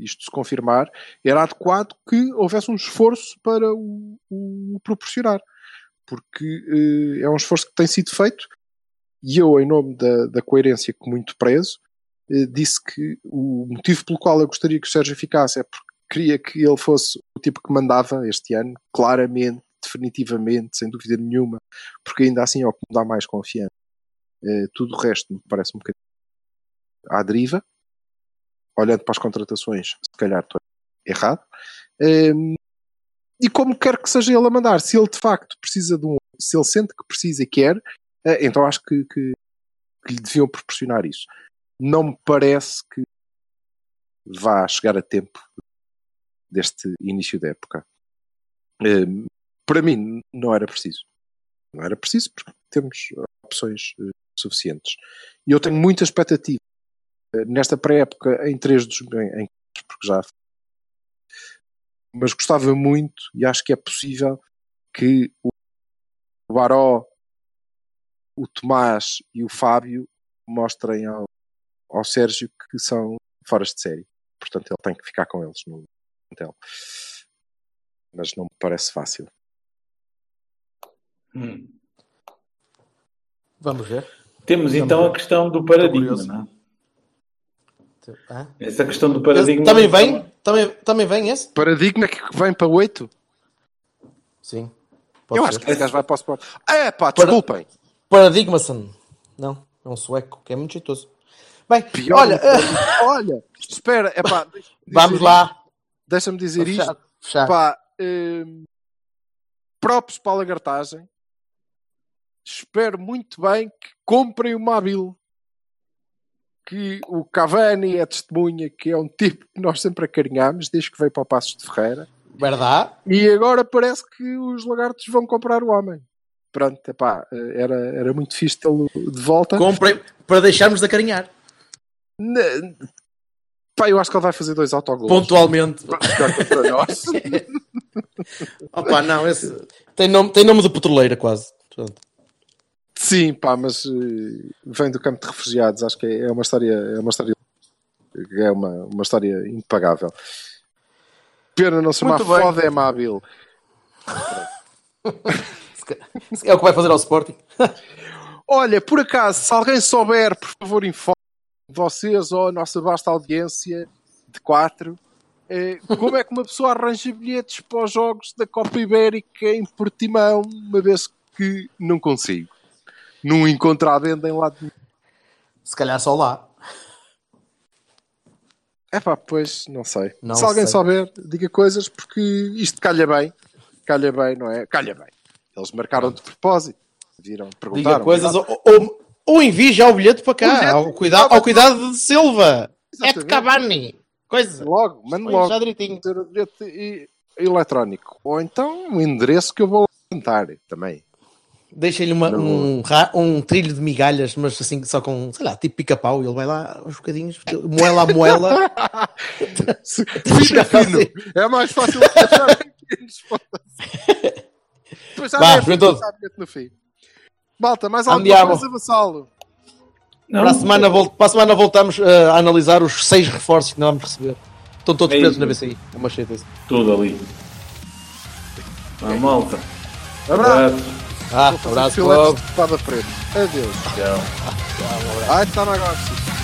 isto se confirmar, era adequado que houvesse um esforço para o, o proporcionar. Porque eh, é um esforço que tem sido feito e eu, em nome da, da coerência que muito prezo, eh, disse que o motivo pelo qual eu gostaria que o Sérgio ficasse é porque queria que ele fosse o tipo que mandava este ano, claramente, definitivamente, sem dúvida nenhuma, porque ainda assim é o que me dá mais confiança. Eh, tudo o resto me parece um bocadinho à deriva. Olhando para as contratações, se calhar estou errado. Ehm, e como quer que seja ele a mandar, se ele de facto precisa de um, se ele sente que precisa e quer, eh, então acho que, que, que lhe deviam proporcionar isso. Não me parece que vá chegar a tempo deste início da época. Ehm, para mim, não era preciso. Não era preciso porque temos opções eh, suficientes. E eu tenho muita expectativa eh, nesta pré-época em três dos em- porque já mas gostava muito e acho que é possível que o Baró, o Tomás e o Fábio mostrem ao, ao Sérgio que são fora de série. Portanto, ele tem que ficar com eles no plantel. Mas não me parece fácil. Hum. Vamos ver. Temos Vamos então ver. a questão do paradigma, não é? Essa questão do paradigma. Também vem? Também, também vem esse? Paradigma que vem para 8? Sim. Eu ser. acho que esse gajo vai para o Sport. É pá, desculpem. Paradigmason. Não, é um sueco que é muito jeitoso. Bem, Pior olha, que- olha, espera, é pá, vamos lá. Deixa-me dizer isto. Fechar, fechar. Pá, hum, próprios para a lagartagem. Espero muito bem que comprem o Mabil. Que o Cavani é testemunha, que é um tipo que nós sempre acarinhamos, desde que veio para o Passos de Ferreira. Verdade. E agora parece que os lagartos vão comprar o homem. Pronto, epá, era, era muito fixe tê-lo de volta. Comprem para deixarmos de acarinhar. Ne- Pá, eu acho que ele vai fazer dois autogolos. Pontualmente. Jogar contra nós. Opa, não, esse tem nome, tem nome de petroleira quase. Portanto, Sim, pá, mas eh, vem do campo de refugiados. Acho que é, é uma história, é uma história, é uma, uma história impagável. Pena não se chamar Muito bem. Foda Mabil. É o que vai fazer ao Sporting. Olha, por acaso, se alguém souber, por favor, informe vocês ou a nossa vasta audiência de quatro, eh, como é que uma pessoa arranja bilhetes para os jogos da Copa Ibérica em Portimão, uma vez que não consigo. Não encontro à venda em lado nenhum. Se calhar só lá. É pá, pois, não sei. Não Se alguém sei. souber, diga coisas, porque isto calha bem. Calha bem, não é? Calha bem. Eles marcaram de propósito. Viram, perguntaram. Diga coisas ou, ou, ou envie já o bilhete para cá. O bilhete. Ao, cuidado, ao cuidado de Silva. É de. Cavani. Coisa. Logo, manda Põe logo. já direitinho. bilhete e- eletrónico. Ou então um endereço que eu vou tentar também. Deixa-lhe uma- um, um trilho de migalhas, mas assim, só com, sei lá, tipo pica-pau, e ele vai lá aos bocadinhos, moela a moela. Fino é fino. É mais fácil de achar pequenos. foda-se. Depois já no fim. Malta, mais alguma coisa, Vassalo? Não, Para a, semana, para a semana voltamos eh, a analisar os seis reforços que nós vamos receber. Estão todos É presos na BCI. É uma chatice. Tudo ali. Vá, malta. Abraço. Ah, abraço, Filete de espada preta. Adeus. Tchau. Tchau, um abraço. Ai, tá na graça.